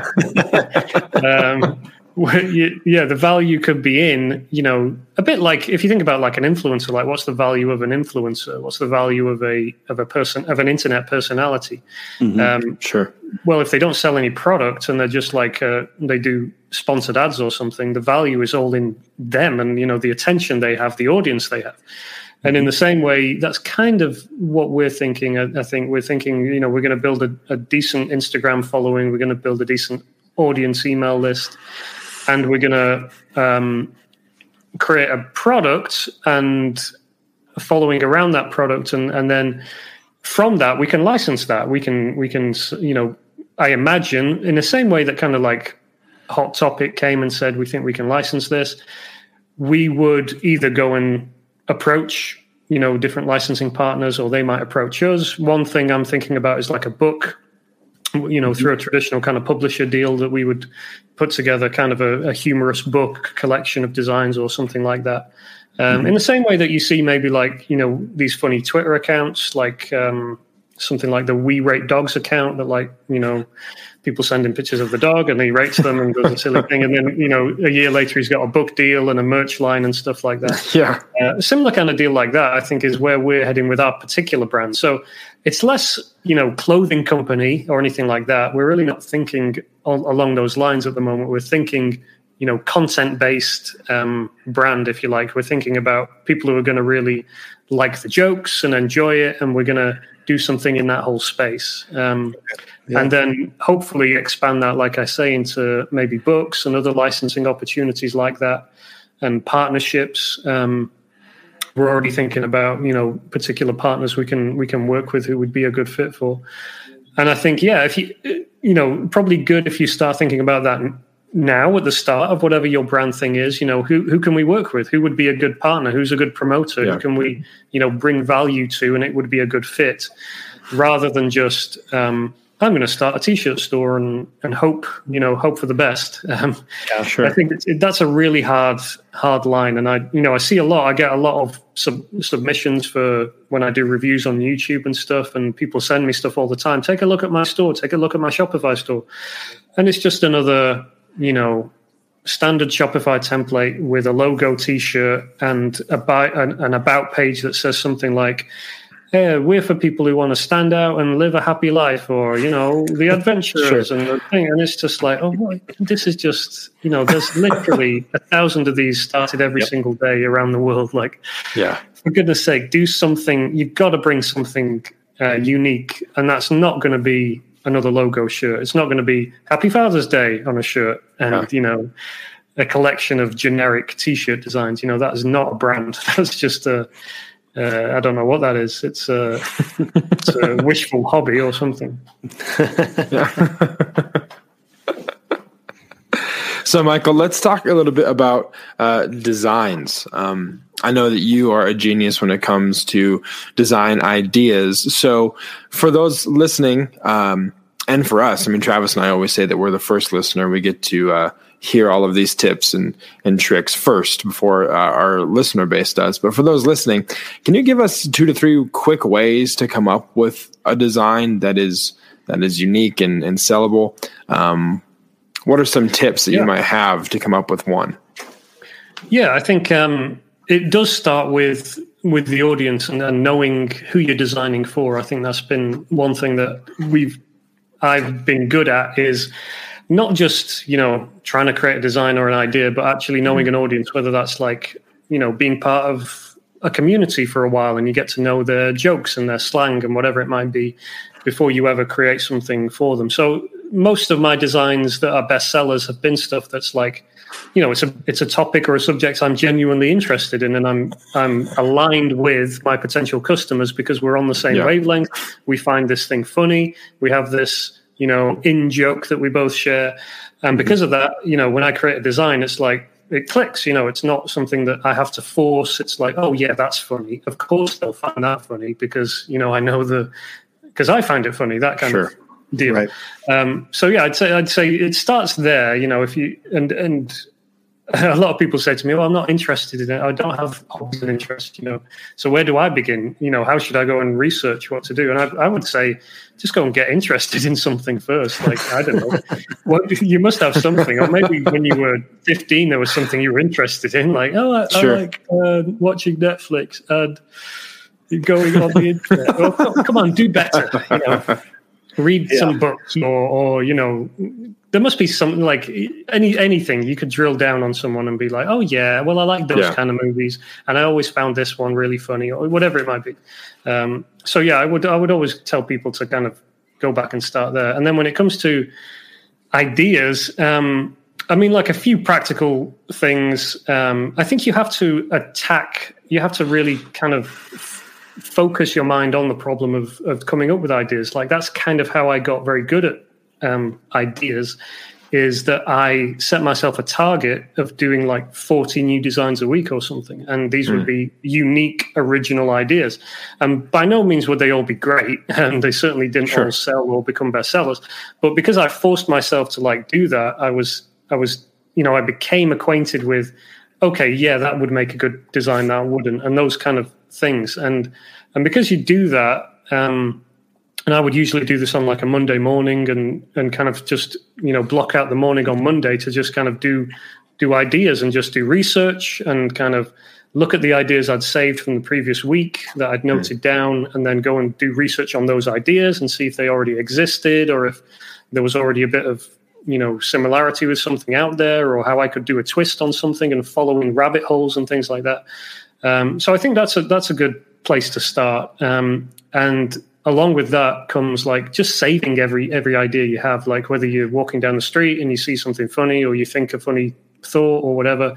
Speaker 6: um, yeah, the value could be in, you know, a bit like if you think about like an influencer, like what's the value of an influencer? What's the value of a of a person of an internet personality?
Speaker 3: Mm-hmm. Um, sure.
Speaker 6: Well, if they don't sell any product and they're just like uh, they do sponsored ads or something, the value is all in them and you know the attention they have, the audience they have. And in mm-hmm. the same way, that's kind of what we're thinking. I, I think we're thinking, you know, we're going to build a, a decent Instagram following. We're going to build a decent audience email list and we're going to um, create a product and following around that product and and then from that we can license that. We can we can you know i imagine in the same way that kind of like hot topic came and said we think we can license this we would either go and approach you know different licensing partners or they might approach us. One thing i'm thinking about is like a book you know, through a traditional kind of publisher deal that we would put together kind of a, a humorous book collection of designs or something like that. Um, mm-hmm. In the same way that you see maybe like, you know, these funny Twitter accounts, like um, something like the We Rate Dogs account that like, you know, people send him pictures of the dog and he rates them and does a silly thing. And then, you know, a year later he's got a book deal and a merch line and stuff like that.
Speaker 3: Yeah.
Speaker 6: Uh, a similar kind of deal like that, I think, is where we're heading with our particular brand. So it's less, you know, clothing company or anything like that. We're really not thinking along those lines at the moment. We're thinking, you know, content based um, brand, if you like. We're thinking about people who are going to really like the jokes and enjoy it. And we're going to do something in that whole space. Um, yeah. and then hopefully expand that, like I say, into maybe books and other licensing opportunities like that, and partnerships. Um, we're already thinking about you know particular partners we can we can work with who would be a good fit for. And I think yeah, if you you know probably good if you start thinking about that now at the start of whatever your brand thing is you know who who can we work with who would be a good partner who's a good promoter yeah. who can we you know bring value to and it would be a good fit rather than just um, I'm going to start a t-shirt store and and hope you know hope for the best. Um,
Speaker 3: yeah, sure.
Speaker 6: I think it, that's a really hard hard line, and I you know I see a lot. I get a lot of sub- submissions for when I do reviews on YouTube and stuff, and people send me stuff all the time. Take a look at my store. Take a look at my Shopify store, and it's just another you know standard Shopify template with a logo T-shirt and a buy, an, an about page that says something like yeah, we're for people who want to stand out and live a happy life, or you know, the adventurers sure. and the thing. And it's just like, oh, this is just, you know, there's literally a thousand of these started every yep. single day around the world. Like,
Speaker 3: yeah,
Speaker 6: for goodness sake, do something. You've got to bring something uh, unique, and that's not going to be another logo shirt. It's not going to be Happy Father's Day on a shirt, and you know, a collection of generic T-shirt designs. You know, that is not a brand. That's just a uh, I don't know what that is. It's a, it's a wishful hobby or something.
Speaker 3: so, Michael, let's talk a little bit about uh, designs. Um, I know that you are a genius when it comes to design ideas. So, for those listening, um, and for us, I mean, Travis and I always say that we're the first listener. We get to uh, hear all of these tips and, and tricks first before uh, our listener base does. But for those listening, can you give us two to three quick ways to come up with a design that is that is unique and, and sellable? Um, what are some tips that yeah. you might have to come up with one?
Speaker 6: Yeah, I think um, it does start with with the audience and, and knowing who you're designing for. I think that's been one thing that we've I've been good at is not just you know trying to create a design or an idea, but actually knowing mm-hmm. an audience, whether that's like you know being part of a community for a while and you get to know their jokes and their slang and whatever it might be before you ever create something for them. So most of my designs that are bestsellers have been stuff that's like you know it's a it's a topic or a subject I'm genuinely interested in and I'm I'm aligned with my potential customers because we're on the same yeah. wavelength. We find this thing funny. We have this you know, in joke that we both share. And mm-hmm. because of that, you know, when I create a design, it's like it clicks. You know, it's not something that I have to force. It's like, oh yeah, that's funny. Of course they'll find that funny because you know I know the because I find it funny that kind
Speaker 3: sure.
Speaker 6: of deal. Right. Um, so yeah, I'd say I'd say it starts there. You know, if you and and a lot of people say to me, "Well, I'm not interested in it. I don't have hobbies and interests." You know, so where do I begin? You know, how should I go and research what to do? And I, I would say, just go and get interested in something first. Like I don't know, what you must have something, or maybe when you were 15, there was something you were interested in. Like, oh, I, sure. I like uh, watching Netflix and going on the internet. well, come on, do better. You know, read yeah. some books or, or you know there must be something like any anything you could drill down on someone and be like, oh yeah, well I like those yeah. kind of movies, and I always found this one really funny, or whatever it might be. Um, so yeah, I would I would always tell people to kind of go back and start there, and then when it comes to ideas, um, I mean, like a few practical things. Um, I think you have to attack. You have to really kind of focus your mind on the problem of of coming up with ideas. Like that's kind of how I got very good at um, ideas is that I set myself a target of doing like 40 new designs a week or something. And these mm. would be unique, original ideas. And by no means would they all be great. And they certainly didn't sure. all sell or become bestsellers. But because I forced myself to like do that, I was, I was, you know, I became acquainted with, okay, yeah, that would make a good design, that wouldn't, and those kind of things. And, and because you do that, um, and I would usually do this on like a Monday morning and and kind of just you know block out the morning on Monday to just kind of do do ideas and just do research and kind of look at the ideas I'd saved from the previous week that I'd noted mm. down and then go and do research on those ideas and see if they already existed or if there was already a bit of you know similarity with something out there or how I could do a twist on something and following rabbit holes and things like that. Um, so I think that's a that's a good place to start. Um, and along with that comes like just saving every every idea you have like whether you're walking down the street and you see something funny or you think a funny thought or whatever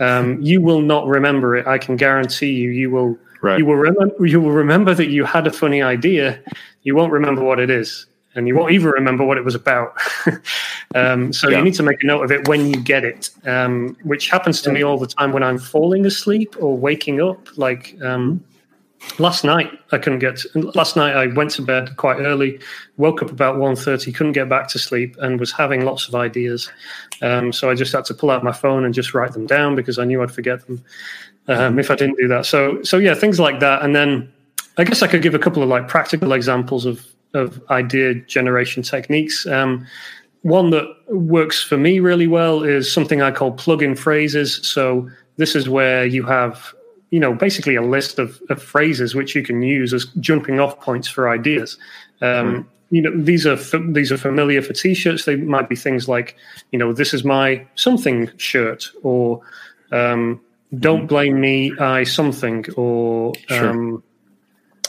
Speaker 6: um, you will not remember it i can guarantee you you will right. you will remember you will remember that you had a funny idea you won't remember what it is and you won't even remember what it was about. Um, so yeah. you need to make a note of it when you get it um, which happens to me all the time when i'm falling asleep or waking up. Like um, last night i couldn't get last night i went to bed quite early woke up about 1.30 couldn't get back to sleep and was having lots of ideas. Um, so i just had to pull out my phone and just write them down because i knew i'd forget them um, if i didn't do that. So so yeah things like that. And then i guess i could give a couple of like practical examples of of idea generation techniques um, one that works for me really well is something i call plug-in phrases so this is where you have you know, basically a list of, of phrases which you can use as jumping off points for ideas. Um, mm. You know, these are these are familiar for t-shirts. They might be things like, you know, this is my something shirt, or um, don't mm. blame me, I something, or sure.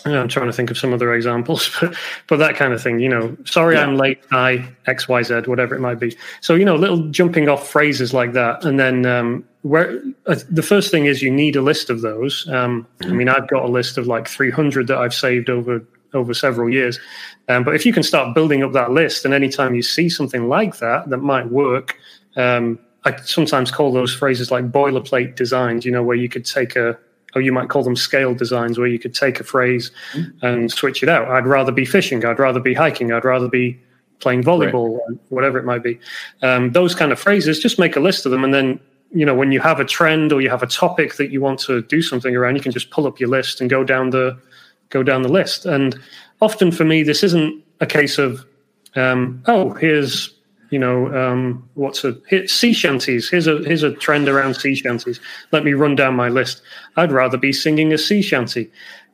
Speaker 6: I'm trying to think of some other examples, but but that kind of thing, you know. Sorry, yeah. I'm late. I X Y Z, whatever it might be. So you know, little jumping off phrases like that, and then um, where uh, the first thing is you need a list of those. Um, I mean, I've got a list of like 300 that I've saved over over several years. Um, but if you can start building up that list, and anytime you see something like that that might work, um, I sometimes call those phrases like boilerplate designs. You know, where you could take a or you might call them scale designs, where you could take a phrase and switch it out. I'd rather be fishing. I'd rather be hiking. I'd rather be playing volleyball, right. whatever it might be. Um, those kind of phrases, just make a list of them, and then you know when you have a trend or you have a topic that you want to do something around you can just pull up your list and go down the go down the list and often for me this isn't a case of um, oh here's you know um, what's a here, sea shanties. Here's a here's a trend around sea shanties. Let me run down my list. I'd rather be singing a sea shanty.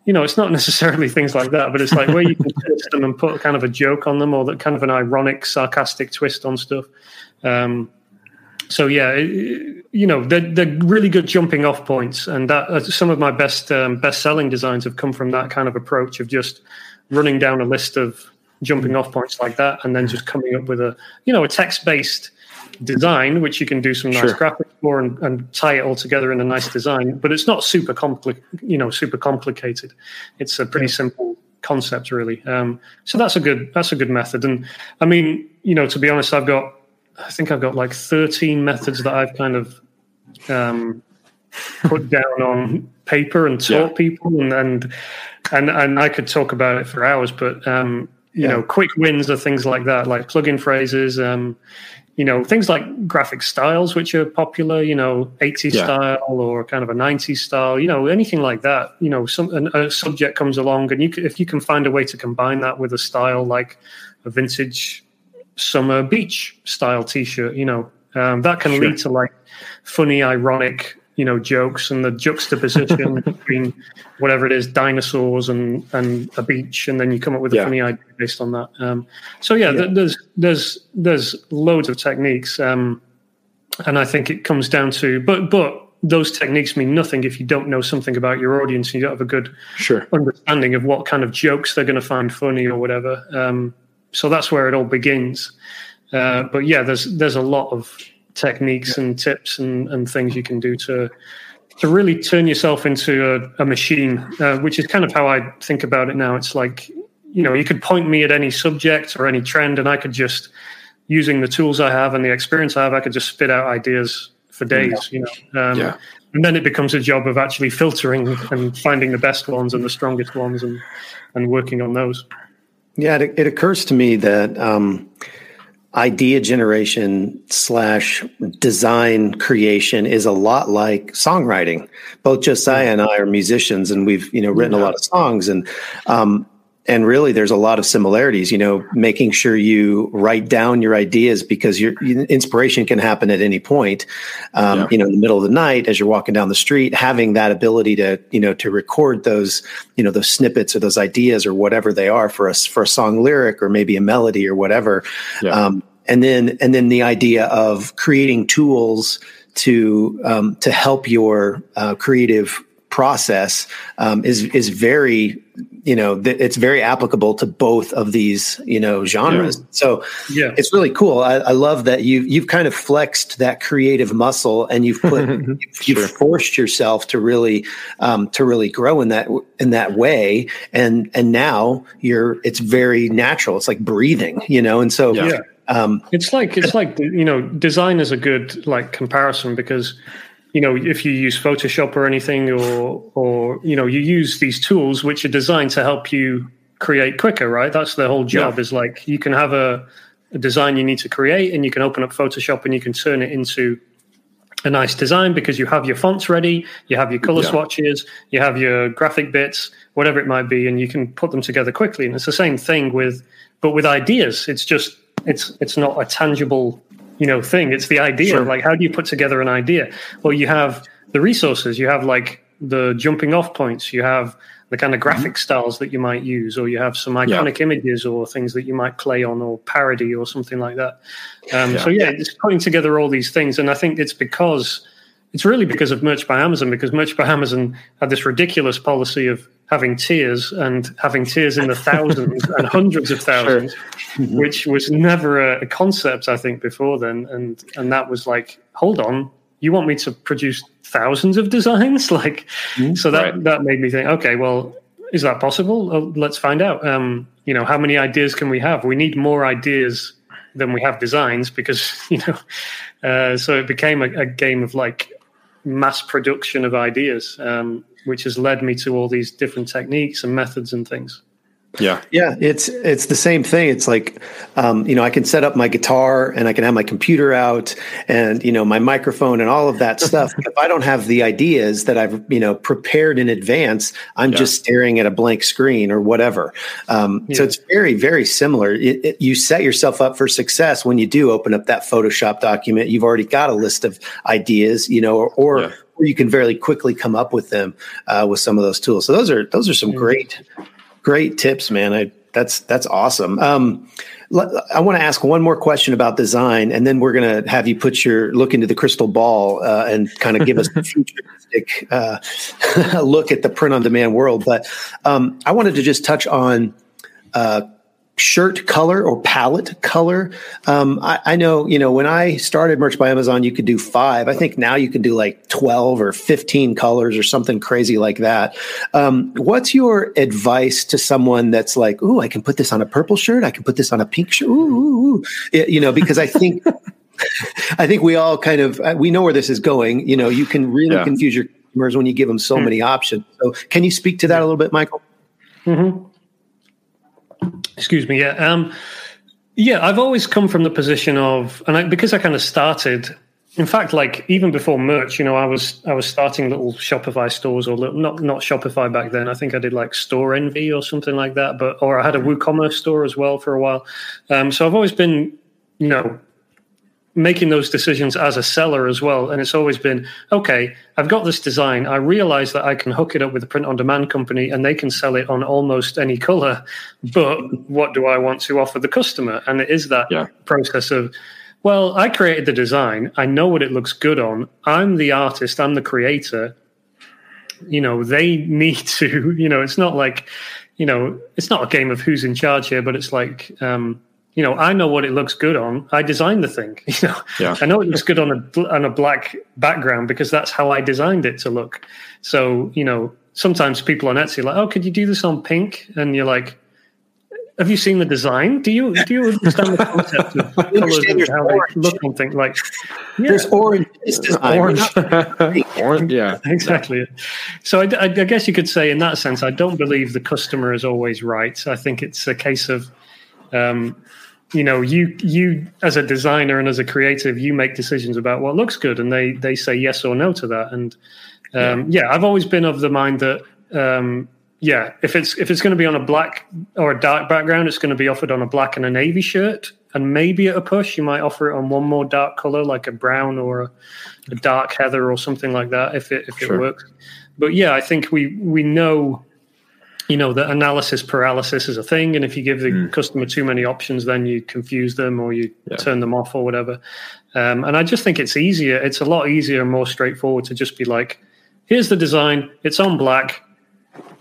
Speaker 6: You know it's not necessarily things like that but it's like where you can twist them and put kind of a joke on them or that kind of an ironic sarcastic twist on stuff. Um, so yeah, you know they're, they're really good jumping off points, and that uh, some of my best um, best selling designs have come from that kind of approach of just running down a list of jumping off points like that, and then just coming up with a you know a text based design which you can do some nice sure. graphics for and, and, tie it all together in a nice design. But it's not super compli- you know super complicated. It's a pretty yeah. simple concept really. Um, so that's a good that's a good method. And I mean you know to be honest, I've got I think I've got like 13 methods that I've kind of um, put down on paper and taught yeah. people, and, and and and I could talk about it for hours. But um, you yeah. know, quick wins are things like that, like plug-in phrases. Um, you know, things like graphic styles, which are popular. You know, 80s yeah. style or kind of a 90s style. You know, anything like that. You know, some a subject comes along, and you if you can find a way to combine that with a style like a vintage summer beach style t-shirt you know um, that can sure. lead to like funny ironic you know jokes and the juxtaposition between whatever it is dinosaurs and and a beach and then you come up with a yeah. funny idea based on that um, so yeah, yeah. Th- there's there's there's loads of techniques um, and i think it comes down to but but those techniques mean nothing if you don't know something about your audience and you don't have a good
Speaker 3: sure.
Speaker 6: understanding of what kind of jokes they're going to find funny or whatever um, so that's where it all begins. Uh, but yeah, there's there's a lot of techniques and tips and, and things you can do to to really turn yourself into a, a machine, uh, which is kind of how I think about it now. It's like you know you could point me at any subject or any trend, and I could just using the tools I have and the experience I have, I could just spit out ideas for days, you know. Um,
Speaker 3: Yeah.
Speaker 6: And then it becomes a job of actually filtering and finding the best ones and the strongest ones and, and working on those.
Speaker 4: Yeah, it, it occurs to me that um, idea generation slash design creation is a lot like songwriting. Both Josiah and I are musicians, and we've you know written a lot of songs, and um, and really there's a lot of similarities. You know, making sure you write down your ideas because your inspiration can happen at any point. Um,
Speaker 3: Yeah.
Speaker 4: You know, in the middle of the night as you're walking down the street, having that ability to you know to record those you know those snippets or those ideas or whatever they are for us for a song lyric or maybe a melody or whatever.
Speaker 3: Yeah.
Speaker 4: Um, and then and then the idea of creating tools to um, to help your uh, creative process um, is is very you know th- it's very applicable to both of these you know genres so
Speaker 6: Yeah.
Speaker 4: it's really cool I, I love that you you've kind of flexed that creative muscle and you've put you've, you've forced yourself to really um, to really grow in that in that way and and now you're it's very natural it's like breathing you know and so
Speaker 3: Yeah.
Speaker 6: Yeah.
Speaker 4: um,
Speaker 6: It's like it's like you know, design is a good like comparison because you know if you use Photoshop or anything, or or you know you use these tools which are designed to help you create quicker, right? That's the whole job.
Speaker 3: Yeah.
Speaker 6: Is like you can have a, a design you need to create, and you can open up Photoshop and you can turn it into a nice design because you have your fonts ready, you have your color
Speaker 3: Yeah.
Speaker 6: swatches, you have your graphic bits, whatever it might be, and you can put them together quickly. And it's the same thing with, but with ideas, it's just it's it's not a tangible, you know, thing. It's the idea.
Speaker 3: Sure.
Speaker 6: Like, how do you put together an idea? Well, you have the resources, you have like the jumping off points, you have the kind of graphic styles that you might use, or you have some iconic images or things that you might play on or parody or something like that. Um,
Speaker 3: Yeah.
Speaker 6: So yeah, it's putting together all these things, and I think it's because it's really because of Merch by Amazon, because Merch by Amazon had this ridiculous policy of having tiers and having tiers in the thousands and hundreds of 1000s which was never a, a concept, I think, before then. And and that was like, hold on, you want me to produce thousands of designs? Like, so that
Speaker 3: Right.
Speaker 6: that made me think, okay, well, is that possible? Uh, let's find out. Um, you know, how many ideas can we have? We need more ideas than we have designs because you know. Uh, so it became a, a game of like mass production of ideas, um, which has led me to all these different techniques and methods and things.
Speaker 3: Yeah.
Speaker 4: Yeah, it's it's the same thing. It's like, um, you know, I can set up my guitar and I can have my computer out and you know my microphone and all of that stuff. if I don't have the ideas that I've you know prepared in advance, I'm
Speaker 3: Yeah.
Speaker 4: just staring at a blank screen or whatever. Um, So it's very very similar. It, it, you set yourself up for success when you do open up that Photoshop document. You've already got a list of ideas, you know, or. or
Speaker 3: Yeah.
Speaker 4: or you can very quickly come up with them uh, with some of those tools. So those are those are some great great tips, man. I that's that's awesome. Um, I want to ask one more question about design, and then we're going to have you put your look into the crystal ball uh, and kind of give us a futuristic uh, look at the print on demand world. But um, I wanted to just touch on uh, shirt color or palette color. Um, I, I know, you know, when I started Merch by Amazon, you could do five. I think now you can do like 12 or 15 colors or something crazy like that. Um, what's your advice to someone that's like, ooh, I can put this on a purple shirt. I can put this on a pink shirt. Ooh, ooh, ooh. It- you know, because I think. I think we all kind of uh, we know where this is going. You know, you can really
Speaker 3: Yeah.
Speaker 4: confuse your customers when you give them so many options. So, can you speak to that a little bit, Michael?
Speaker 6: Excuse me. Yeah. Um, yeah, I've always come from the position of, and I, because I kind of started, in fact, like even before merch, you know, I was I was starting little Shopify stores or little, not not Shopify back then. I think I did like Storenvy or something like that. But or I had a WooCommerce store as well for a while. Um, so I've always been, you know, making those decisions as a seller as well. And it's always been, okay, I've got this design. I realize that I can hook it up with a print on demand company and they can sell it on almost any color. But what do I want to offer the customer? And it is that
Speaker 3: Yeah.
Speaker 6: process of, well, I created the design. I know what it looks good on. I'm the artist, I'm the creator. You know, they need to, you know, it's not like, you know, it's not a game of who's in charge here, but it's like, um, you know, I know what it looks good on. I designed the thing. You know,
Speaker 3: Yeah.
Speaker 6: I know it looks good on a on a black background because that's how I designed it to look. So, you know, sometimes people on Etsy are like, "Oh, could you do this on pink?" And you're like, have you seen the design? Do you do you understand the concept of colors and how they look on things? Like,
Speaker 4: yeah. there's orange.
Speaker 3: Orange. orange. Yeah.
Speaker 6: Exactly. So I, I, guess you could say, in that sense, I don't believe the customer is always right. I think it's a case of, um, you know, you you as a designer and as a creative, you make decisions about what looks good, and they they say yes or no to that. And um, yeah. yeah, I've always been of the mind that. Um, yeah, if it's if it's going to be on a black or a dark background, it's going to be offered on a black and a navy shirt, and maybe at a push you might offer it on one more dark color, like a brown or a, a dark heather or something like that, if it if sure. it works. But yeah, I think we we know, you know, that analysis paralysis is a thing, and if you give the mm. customer too many options, then you confuse them or you yeah. turn them off or whatever. Um, and I just think it's easier. It's a lot easier and more straightforward to just be like, here's the design. It's on black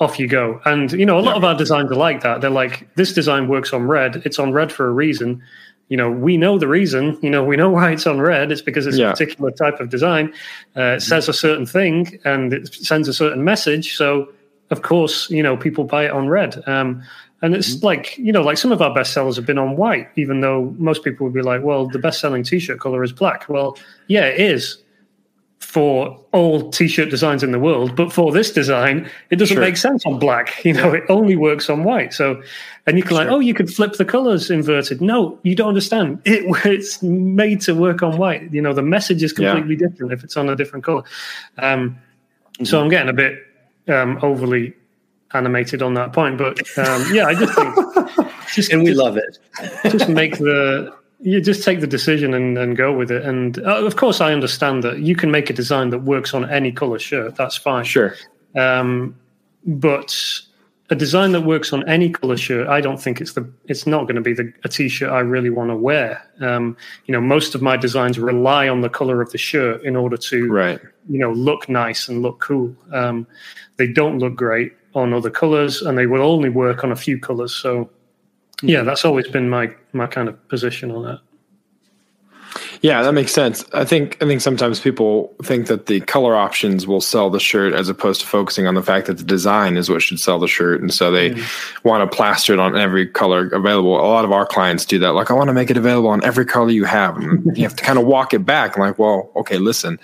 Speaker 6: off you go. And you know, a lot yeah. of our designs are like that. They're like, this design works on red. It's on red for a reason. You know, we know the reason. You know, we know why it's on red. It's because it's yeah. a particular type of design. Uh, it mm-hmm. says a certain thing and it sends a certain message. So, of course, you know, people buy it on red. Um, and it's mm-hmm. like, you know, like some of our best sellers have been on white, even though most people would be like, well, the best selling t shirt color is black. Well, yeah, it is for all t-shirt designs in the world but for this design it doesn't sure. make sense on black you know it only works on white so and you can sure. like oh you could flip the colors inverted no you don't understand it, it's made to work on white you know the message is completely yeah. different if it's on a different color um, mm-hmm. so i'm getting a bit um, overly animated on that point but um, yeah i just think
Speaker 4: just, and we
Speaker 6: just,
Speaker 4: love it
Speaker 6: just make the you just take the decision and, and go with it. And uh, of course, I understand that you can make a design that works on any color shirt. That's fine.
Speaker 3: Sure.
Speaker 6: Um, but a design that works on any color shirt, I don't think it's the it's not going to be the a t-shirt I really want to wear. Um, you know, most of my designs rely on the color of the shirt in order to
Speaker 3: right.
Speaker 6: you know look nice and look cool. Um, they don't look great on other colors, and they will only work on a few colors. So yeah, that's always been my my kind of position on that.
Speaker 3: Yeah, that makes sense. I think I think sometimes people think that the color options will sell the shirt as opposed to focusing on the fact that the design is what should sell the shirt, and so they mm. want to plaster it on every color available. A lot of our clients do that. Like, I want to make it available on every color you have, and you have to kind of walk it back. like, well, okay, listen,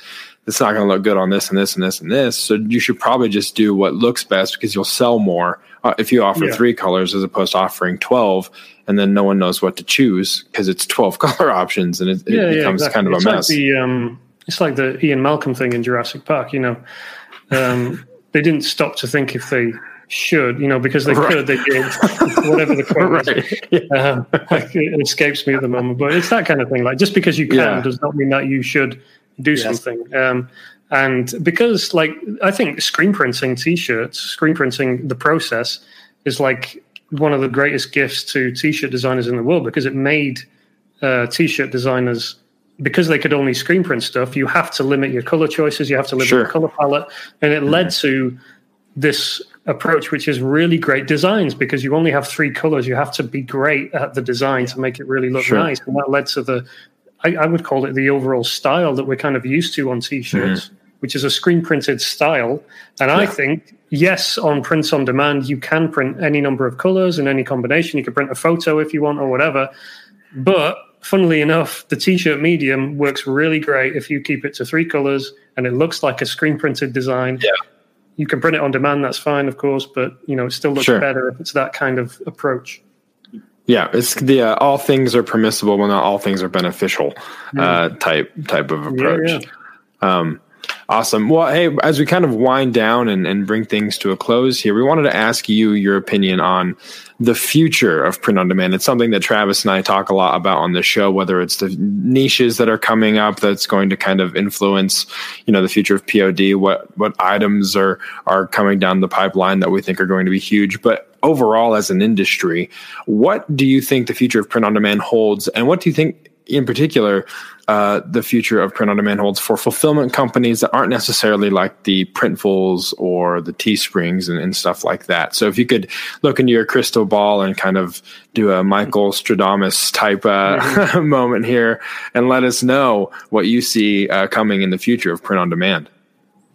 Speaker 3: it's not going to look good on this and this and this and this. So you should probably just do what looks best because you'll sell more uh, if you offer yeah. three colors as opposed to offering 12 and then no one knows what to choose because it's 12 color options and it, yeah, it becomes yeah, exactly. kind of
Speaker 6: it's
Speaker 3: a
Speaker 6: like
Speaker 3: mess.
Speaker 6: The, um, it's like the Ian Malcolm thing in Jurassic Park, you know. Um, they didn't stop to think if they should, you know, because they right. could, they did, whatever the quote right. Yeah. Um, it escapes me at the moment, but it's that kind of thing. Like, just because you can yeah. does not mean that you should do yes. something. Um, and because, like, I think screen printing t-shirts, screen printing the process is like one of the greatest gifts to t-shirt designers in the world because it made uh, t-shirt designers because they could only screen print stuff. You have to limit your color choices. You have to limit sure. your color palette, and it led to this approach, which is really great designs because you only have three colors. You have to be great at the design to make it really look sure. nice, and that led to the I, I, would call it the overall style that we're kind of used to on t-shirts, mm-hmm. which is a screen printed style. And yeah. I think, yes, on prints on demand, you can print any number of colors in any combination. You can print a photo if you want or whatever. But funnily enough, the t-shirt medium works really great if you keep it to three colors and it looks like a screen printed design.
Speaker 3: Yeah.
Speaker 6: You can print it on demand, that's fine, of course, but you know, it still looks sure. better if it's that kind of approach.
Speaker 3: Yeah, it's the uh, all things are permissible, but not all things are beneficial uh, type type of approach. Yeah, yeah. Um, awesome. Well, hey, as we kind of wind down and, and bring things to a close here, we wanted to ask you your opinion on the future of print on demand. It's something that Travis and I talk a lot about on the show, whether it's the niches that are coming up that's going to kind of influence, you know, the future of POD, what what items are are coming down the pipeline that we think are going to be huge. But overall as an industry, what do you think the future of print on demand holds and what do you think in particular, uh, the future of print on demand holds for fulfillment companies that aren't necessarily like the Printfuls or the Teesprings and, and stuff like that. So if you could look into your crystal ball and kind of do a Michael Stradamus type uh, mm-hmm. moment here and let us know what you see uh, coming in the future of print on demand.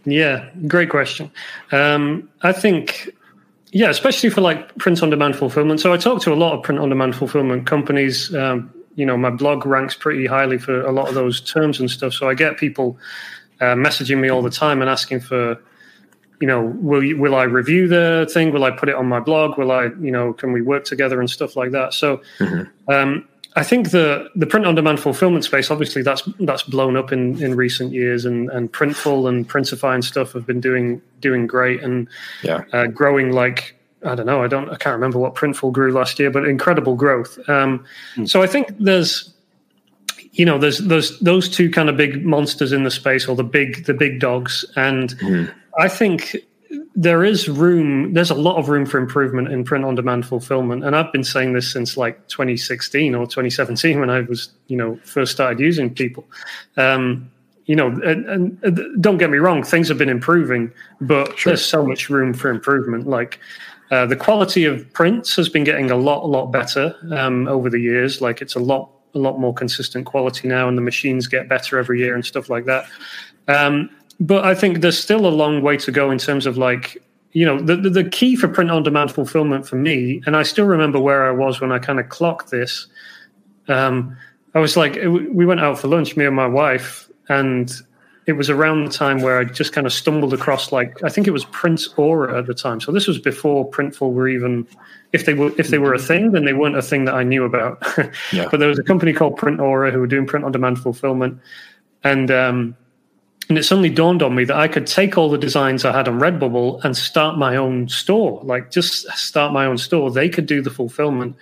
Speaker 6: Yeah, great question. Um, I think yeah, especially for like print on demand fulfillment. So I talk to a lot of print on demand fulfillment companies. Um, you know, my blog ranks pretty highly for a lot of those terms and stuff. So I get people uh, messaging me all the time and asking for, you know, will you, will I review the thing? Will I put it on my blog? Will I, you know, can we work together and stuff like that? So, mm-hmm. um, I think the the print on demand fulfillment space, obviously, that's that's blown up in, in recent years, and and Printful and Printify and stuff have been doing doing great and
Speaker 3: yeah.
Speaker 6: uh, growing like I don't know, I don't, I can't remember what Printful grew last year, but incredible growth. Um, mm. So I think there's, you know, there's there's those two kind of big monsters in the space, or the big the big dogs, and mm. I think there is room there's a lot of room for improvement in print on demand fulfillment. And i've been saying this since like 2016 or 2017 when i was you know first started using people. Um, you know and, and, don't get me wrong things have been improving but sure. there's so much room for improvement. Like uh, the quality of prints has been getting a lot a lot better um, over the years. Like it's a lot a lot more consistent quality now and the machines get better every year and stuff like that. Um, but I think there's still a long way to go in terms of like you know the, the, the key for print on demand fulfillment for me, and I still remember where I was when I kind of clocked this. Um, I was like, we went out for lunch, me and my wife, and it was around the time where I just kind of stumbled across like I think it was Print Aura at the time. So this was before Printful were even if they were if they were a thing, then they weren't a thing that I knew about. yeah. But there was a company called Print Aura who were doing print on demand fulfillment, and um, and it suddenly dawned on me that I could take all the designs I had on Redbubble and start my own store, like just start my own store. They could do the fulfillment,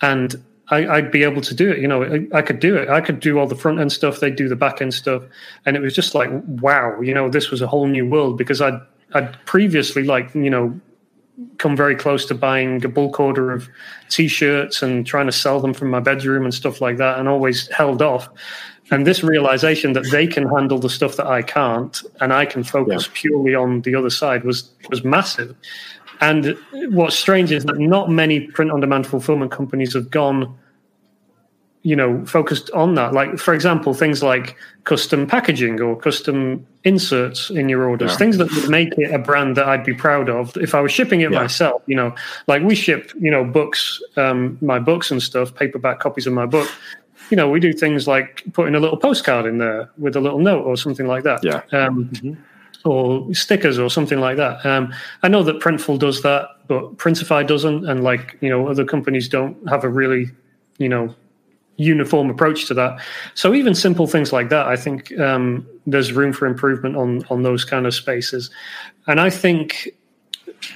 Speaker 6: and I, would be able to do it. You know, I, I, could do it. I could do all the front end stuff. They'd do the back end stuff, and it was just like, wow, you know, this was a whole new world because I'd I'd previously like you know come very close to buying a bulk order of t-shirts and trying to sell them from my bedroom and stuff like that, and always held off and this realization that they can handle the stuff that I can't, and I can focus yeah. purely on the other side was was massive. And what's strange is that not many print on demand fulfillment companies have gone, you know, focused on that. Like, for example, things like custom packaging or custom inserts in your orders, yeah. things that would make it a brand that I'd be proud of if I was shipping it yeah. myself. You know, like we ship, you know, books, um, my books and stuff, paperback copies of my book you know, we do things like putting a little postcard in there with a little note or something like that.
Speaker 3: Yeah.
Speaker 6: Um, mm-hmm. Or stickers or something like that. Um, I know that Printful does that, but Printify doesn't, and like you know, other companies don't have a really, you know, uniform approach to that. So even simple things like that, I think um, there's room for improvement on on those kind of spaces. And I think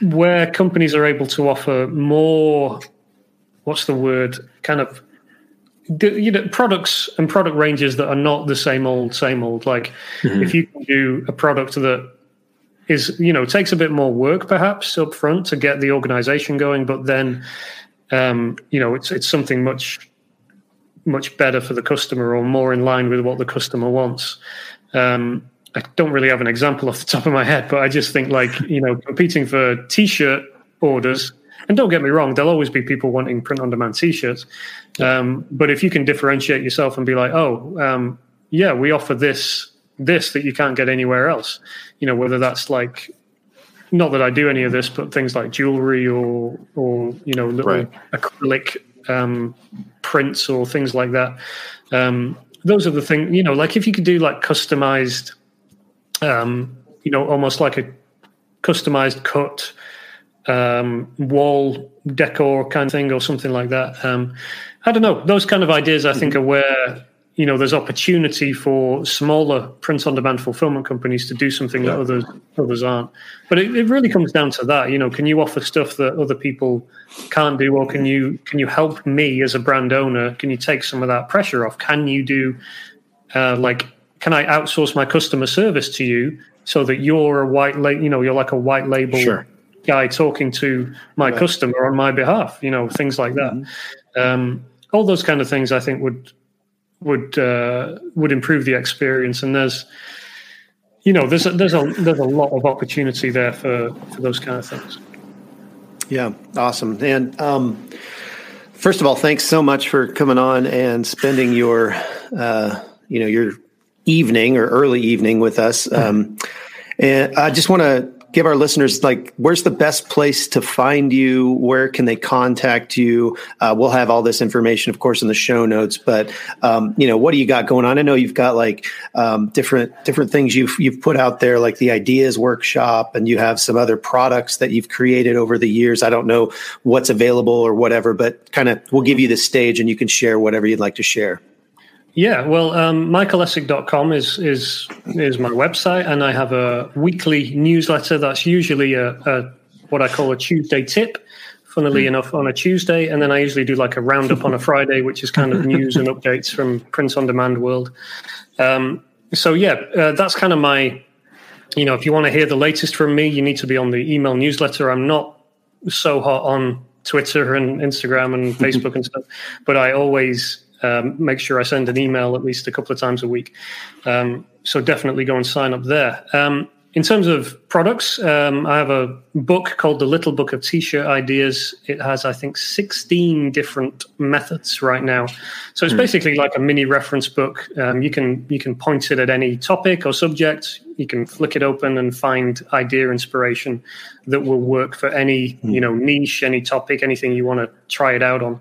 Speaker 6: where companies are able to offer more, what's the word, kind of you know products and product ranges that are not the same old same old like mm-hmm. if you can do a product that is you know takes a bit more work perhaps up front to get the organization going but then um, you know it's it's something much much better for the customer or more in line with what the customer wants um, i don't really have an example off the top of my head but i just think like you know competing for t-shirt orders and don't get me wrong, there'll always be people wanting print on demand t shirts. Um, but if you can differentiate yourself and be like, oh, um, yeah, we offer this this that you can't get anywhere else. You know, whether that's like not that I do any of this, but things like jewelry or or you know little right. acrylic um, prints or things like that. Um, those are the things you know. Like if you could do like customized, um, you know, almost like a customized cut um, wall decor kind of thing or something like that. Um, I don't know. Those kind of ideas, I think, are where you know there's opportunity for smaller print on demand fulfillment companies to do something yeah. that others others aren't. But it, it, really comes down to that. You know, can you offer stuff that other people can't do, or can you can you help me as a brand owner? Can you take some of that pressure off? Can you do uh, like can I outsource my customer service to you so that you're a white label? You know, you're like a white label.
Speaker 3: Sure
Speaker 6: guy talking to my right. customer on my behalf. You know, things like that. Mm-hmm. Um, all those kind of things, I think would would uh, would improve the experience. And there's, you know, there's a, there's a there's a lot of opportunity there for for those kind of things.
Speaker 4: Yeah, awesome. And um, first of all, thanks so much for coming on and spending your uh, you know your evening or early evening with us. Um, and I just want to give our listeners like where's the best place to find you? Where can they contact you? Uh, we'll have all this information of course in the show notes but um, you know what do you got going on? I know you've got like um, different different things you've you've put out there like the ideas workshop and you have some other products that you've created over the years. I don't know what's available or whatever but kind of we'll give you the stage and you can share whatever you'd like to share
Speaker 6: yeah, well, um, michaelessek.com is is is my website, and I have a weekly newsletter that's usually a, a what I call a Tuesday tip. Funnily mm. enough, on a Tuesday, and then I usually do like a roundup on a Friday, which is kind of news and updates from print on demand world. Um, so yeah, uh, that's kind of my. You know, if you want to hear the latest from me, you need to be on the email newsletter. I'm not so hot on Twitter and Instagram and Facebook and stuff, but I always um, make sure I send an email at least a couple of times a week. Um, so definitely go and sign up there. Um, in terms of products, um, I have a book called The Little Book of T-shirt Ideas. It has, I think, 16 different methods right now. So it's mm. basically like a mini reference book. Um, you can you can point it at any topic or subject. You can flick it open and find idea inspiration that will work for any mm. you know niche, any topic, anything you want to try it out on.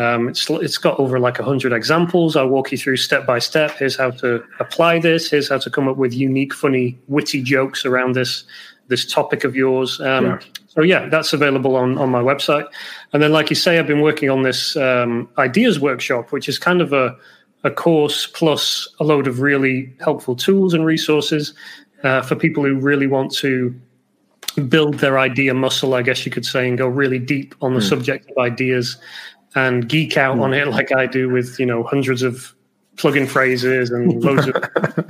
Speaker 6: Um, it's it's got over like hundred examples. I'll walk you through step by step. Here's how to apply this. Here's how to come up with unique, funny, witty jokes around this this topic of yours. Um, yeah. So yeah, that's available on on my website. And then, like you say, I've been working on this um, ideas workshop, which is kind of a a course plus a load of really helpful tools and resources uh, for people who really want to build their idea muscle, I guess you could say, and go really deep on the mm. subject of ideas and geek out on it like I do with you know hundreds of plugin phrases and loads of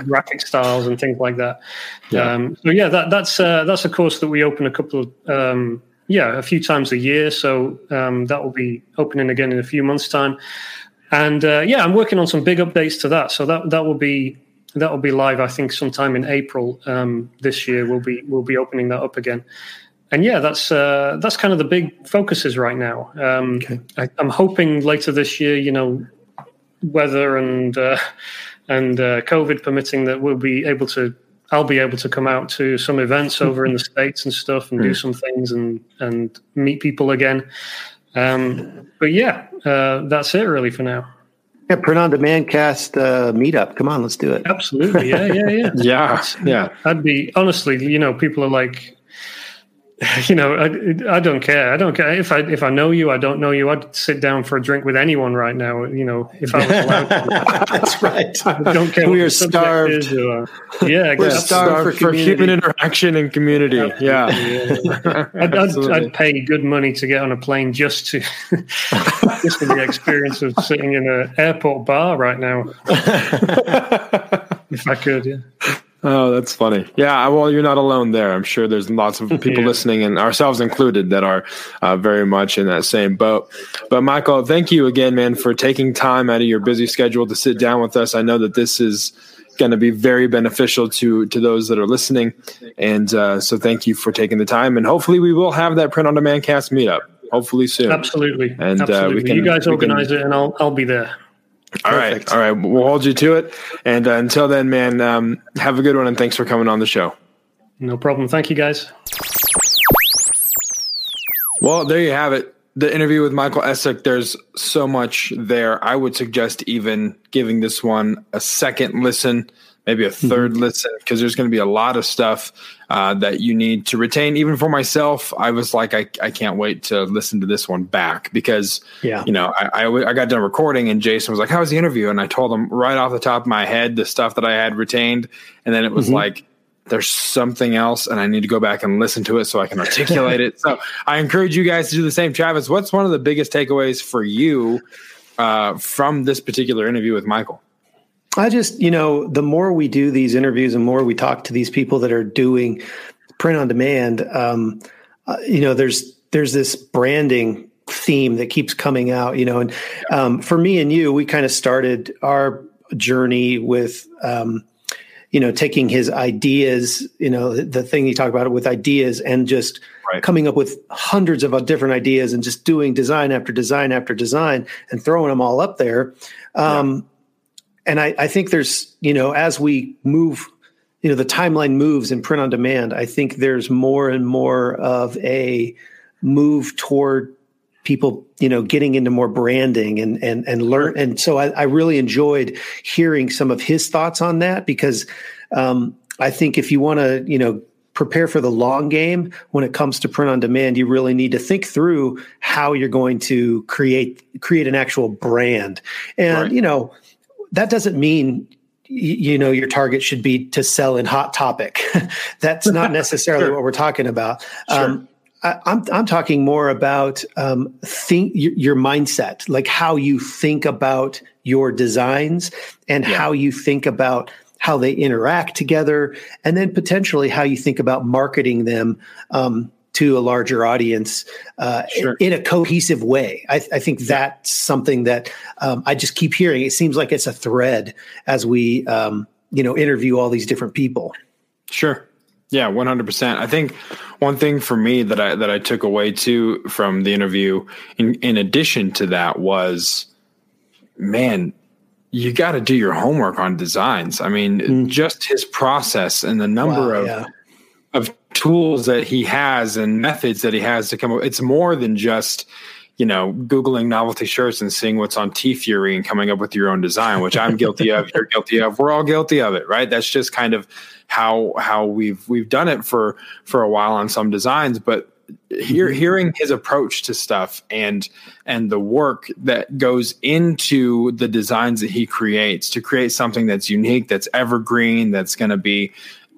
Speaker 6: graphic styles and things like that. Yeah. Um, so yeah, that, that's uh, that's a course that we open a couple of um, yeah a few times a year. So um, that will be opening again in a few months' time. And uh, yeah, I'm working on some big updates to that. So that that will be that will be live. I think sometime in April um, this year. We'll be we'll be opening that up again and yeah, that's uh, that's kind of the big focuses right now. Um, okay. I, am hoping later this year, you know, weather and uh, and uh, COVID permitting, that we'll be able to. I'll be able to come out to some events over in the states and stuff, and mm. do some things and and meet people again. Um, but yeah, uh, that's it really for now.
Speaker 4: Yeah, print on demand cast uh, meetup. Come on, let's do it.
Speaker 6: Absolutely. Yeah, yeah, yeah.
Speaker 3: yeah, yeah.
Speaker 6: I'd be honestly, you know, people are like, you know, I, I don't care. I don't care if I if I know you. I don't know you. I'd sit down for a drink with anyone right now. You know, if I was allowed.
Speaker 4: To. That's right.
Speaker 6: I don't care.
Speaker 4: We are starved.
Speaker 6: Or, yeah,
Speaker 4: we're starved,
Speaker 3: for, for, human interaction and community. Yeah,
Speaker 6: yeah. I'd, I'd, I'd, pay good money to get on a plane just to just for the experience of sitting in an airport bar right now. if I could, yeah.
Speaker 3: Oh, that's funny. Yeah, well, you're not alone there. I'm sure there's lots of people yeah. listening, and ourselves included, that are uh, very much in that same boat. But Michael, thank you again, man, for taking time out of your busy schedule to sit down with us. I know that this is going to be very beneficial to to those that are listening, and uh, so thank you for taking the time. And hopefully, we will have that print on demand cast meetup. Hopefully soon.
Speaker 6: Absolutely. And Absolutely. Uh, we can, you guys organize can, it, and I'll I'll be there.
Speaker 3: All right, all right. We'll hold you to it. And uh, until then, man, um, have a good one, and thanks for coming on the show.
Speaker 6: No problem. Thank you, guys.
Speaker 3: Well, there you have it. The interview with Michael Essek. There's so much there. I would suggest even giving this one a second listen maybe a 3rd mm-hmm. listen because there's going to be a lot of stuff uh, that you need to retain. Even for myself, I was like, I, I can't wait to listen to this one back because, yeah, you know, I, I, I got done recording and Jason was like, "How was the interview?" And I told him right off the top of my head the stuff that I had retained, and then it was mm-hmm. like. There's something else, and I need to go back and listen to it so I can articulate it. So I encourage you guys to do the same. Travis, what's one of the biggest takeaways for you uh, from this particular interview with Michael?
Speaker 4: I just, you know, the more we do these interviews and more we talk to these people that are doing print on demand, um, uh, you know, there's there's this branding theme that keeps coming out, you know, and um, for me and you, we kind of started our journey with, um, you know, taking his ideas, you know, the, the thing he talked about it with ideas and just right. coming up with hundreds of different ideas and just doing design after design after design and throwing them all up there. Um, yeah and I, I think there's you know as we move you know the timeline moves in print on demand, I think there's more and more of a move toward people you know getting into more branding and and and learn. And so I, I really enjoyed hearing some of his thoughts on that because um, I think if you want to you know prepare for the long game when it comes to print on demand you really need to think through how you're going to create create an actual brand. And right. you know that doesn't mean you know your target should be to sell in hot topic that's not necessarily sure. what we're talking about sure. um, I, I'm I'm talking more about um, think your, your, mindset, like how you think about your designs and yeah. how you think about how they interact together, and then potentially how you think about marketing them um, to a larger audience uh, sure. in, a cohesive way. I, I think that's something that um, I just keep hearing. It seems like it's a thread as we um, you know interview all these different people.
Speaker 3: Sure. Yeah, one hundred percent. I think one thing for me that I that I took away too from the interview, in in addition to that, was, man, you got to do your homework on designs. I mean, mm. just his process and the number wow, of yeah. of tools that he has and methods that he has to come up. It's more than just you know, Googling novelty shirts and seeing what's on TeeFury and coming up with your own design, which I'm guilty of, you're guilty of, we're all guilty of it, right? That's just kind of how how we've we've done it for for a while on some designs, but hear, mm-hmm. hearing his approach to stuff and and the work that goes into the designs that he creates to create something that's unique, that's evergreen, that's going to be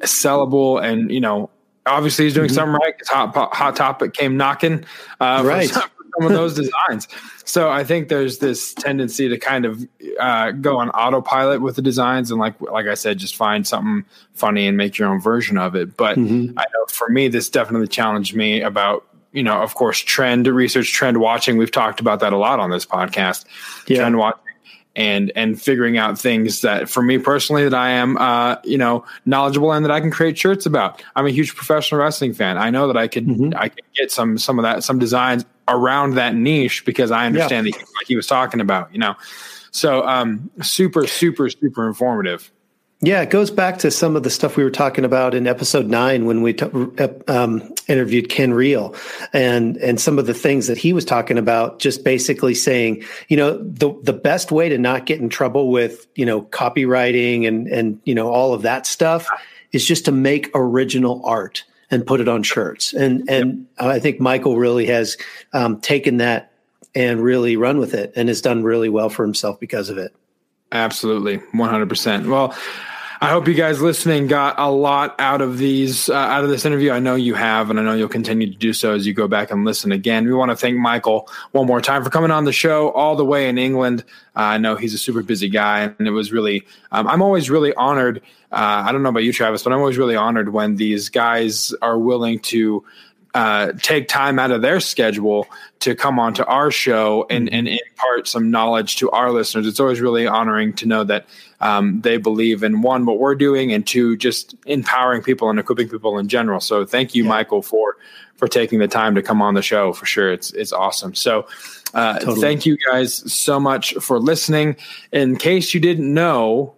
Speaker 3: sellable, and you know, obviously he's doing mm-hmm. something right. Hot Hot Topic came knocking, uh,
Speaker 4: right.
Speaker 3: some, some of those designs. So I think there's this tendency to kind of uh, go on autopilot with the designs, and like like I said, just find something funny and make your own version of it. But mm-hmm. I know for me, this definitely challenged me about you know, of course, trend research, trend watching. We've talked about that a lot on this podcast. Yeah. Trend watching and and figuring out things that for me personally that I am uh, you know knowledgeable and that I can create shirts about. I'm a huge professional wrestling fan. I know that I could mm-hmm. I could get some some of that some designs around that niche because I understand yeah. that like he was talking about, you know. So um super super super informative.
Speaker 4: Yeah, it goes back to some of the stuff we were talking about in episode nine when we t- um, interviewed Ken Reel, and and some of the things that he was talking about. Just basically saying, you know, the the best way to not get in trouble with you know copyrighting and and you know all of that stuff is just to make original art and put it on shirts. And and yep. I think Michael really has um, taken that and really run with it, and has done really well for himself because of it.
Speaker 3: Absolutely, one hundred percent. Well. I hope you guys listening got a lot out of these uh, out of this interview. I know you have, and I know you'll continue to do so as you go back and listen again. We want to thank Michael one more time for coming on the show all the way in England. Uh, I know he's a super busy guy, and it was really. Um, I'm always really honored. Uh, I don't know about you, Travis, but I'm always really honored when these guys are willing to uh, take time out of their schedule to come onto our show and, and impart some knowledge to our listeners. It's always really honoring to know that um, they believe in one what we're doing and two just empowering people and equipping people in general. So thank you, yeah. Michael, for for taking the time to come on the show. For sure, it's it's awesome. So. Uh, totally. Thank you guys so much for listening. In case you didn't know,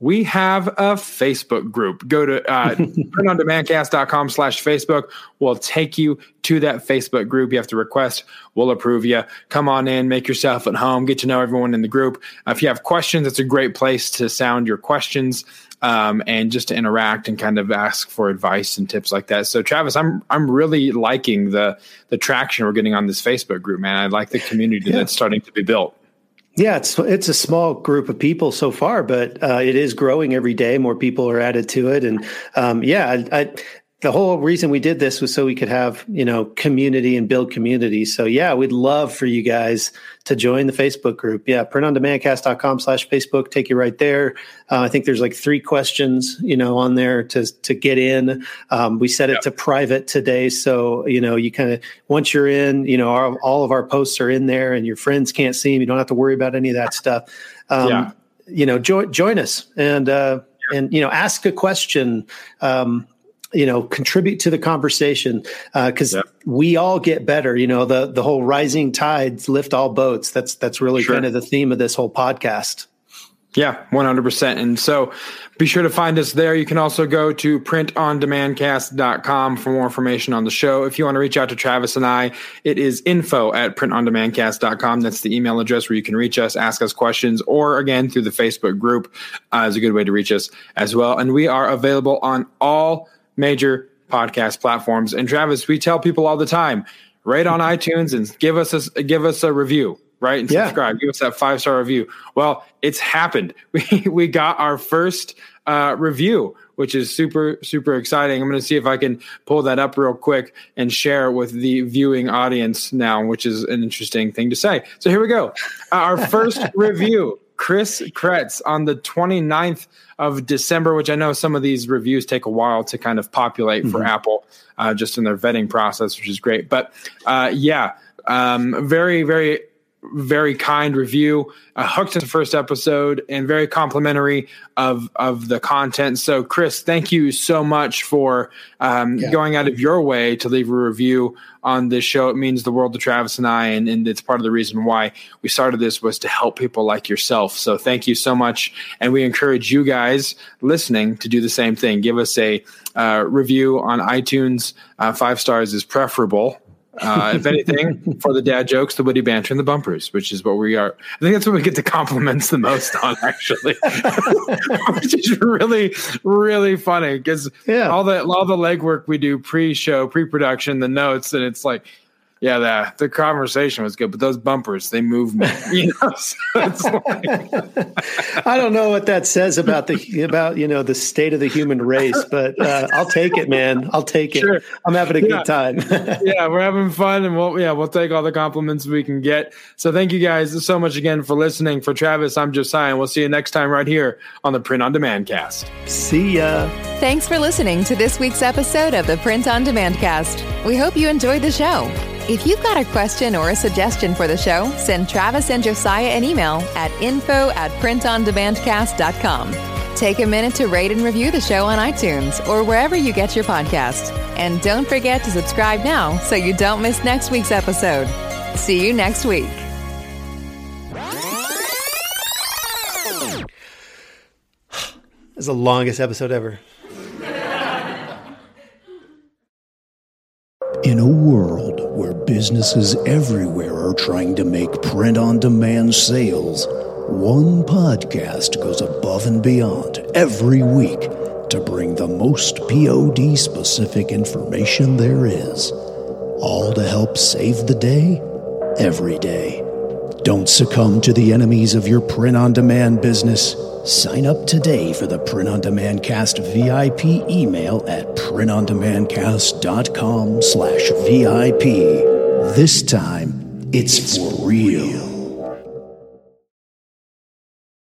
Speaker 3: we have a Facebook group. Go to uh, printondemandcast.com slash Facebook. We'll take you to that Facebook group. You have to request. We'll approve you. Come on in, make yourself at home, get to know everyone in the group. Uh, if you have questions, it's a great place to sound your questions um, and just to interact and kind of ask for advice and tips like that. So, Travis, I'm I'm really liking the the traction we're getting on this Facebook group, man. I like the community yeah. that's starting to be built.
Speaker 4: Yeah, it's it's a small group of people so far, but uh, it is growing every day. More people are added to it, and um, yeah, I, I, the whole reason we did this was so we could have you know community and build community. So yeah we'd love for you guys to join the facebook group. Yeah printondemandcast.com slash facebook. Take you right there. Uh, i think there's like three questions you know on there to to get in. Um, we set it yep. to private today. So you know you kind of once you're in you know our, all of our posts are in there and your friends can't see them you don't have to worry about any of that stuff. Um, yeah. you know join join us and uh, and you know ask a question. Um, you know contribute to the conversation because uh, yep. we all get better you know the the whole rising tides lift all boats that's that's really sure. kind of the theme of this whole podcast
Speaker 3: Yeah, 100%. And so be sure to find us there. You can also go to printondemandcast.com for more information on the show. If you want to reach out to Travis and I, it is info at printondemandcast.com. That's the email address where you can reach us, ask us questions, or again, through the Facebook group uh, is a good way to reach us as well. And we are available on all major podcast platforms. And Travis, we tell people all the time, rate on iTunes and give us a, give us a review right? And yeah. subscribe. Give us that five star review. Well, it's happened. We we got our first uh, review, which is super super exciting. I'm going to see if I can pull that up real quick and share with the viewing audience now, which is an interesting thing to say. So here we go. Uh, our first review. Chris Kretz on the 29th of December, which I know some of these reviews take a while to kind of populate mm-hmm. for Apple, uh, just in their vetting process, which is great. But uh, yeah, um, very, very very kind review, uh, hooked in the first episode, and very complimentary of of the content. So, Chris, thank you so much for um, yeah. going out of your way to leave a review on this show. It means the world to Travis and I, and, and it's part of the reason why we started this was to help people like yourself. So, thank you so much, and we encourage you guys listening to do the same thing. Give us a uh, review on iTunes. Uh, five stars is preferable uh, if anything, for the dad jokes, the witty banter, and the bumpers, which is what we are. I think that's what we get the compliments the most on, actually, which is really, really funny because yeah. all the all the legwork we do pre-show, pre-production, the notes, and it's like yeah, the the conversation was good, but those bumpers they move me. You know, so
Speaker 4: like... I don't know what that says about the about you know the state of the human race, but uh, I'll take it, man. I'll take it. Sure. I'm having a yeah. good time.
Speaker 3: yeah, we're having fun, and we'll yeah we'll take all the compliments we can get. So thank you guys so much again for listening. For Travis, I'm Josiah, and we'll see you next time right here on the Print on Demand Cast.
Speaker 4: See ya.
Speaker 2: Thanks for listening to this week's episode of the Print on Demand Cast. We hope you enjoyed the show. If you've got a question or a suggestion for the show, send Travis and Josiah an email at info at printondemandcast.com. Take a minute to rate and review the show on iTunes or wherever you get your podcast. And don't forget to subscribe now so you don't miss next week's episode. See you next week.
Speaker 4: This is the longest episode ever.
Speaker 5: In a world where businesses everywhere are trying to make print on demand sales, one podcast goes above and beyond every week to bring the most POD specific information there is, all to help save the day every day. Don't succumb to the enemies of your print on demand business. Sign up today for the Print on Demand Cast VIP email at printondemandcast.com slash VIP. This time, it's for real.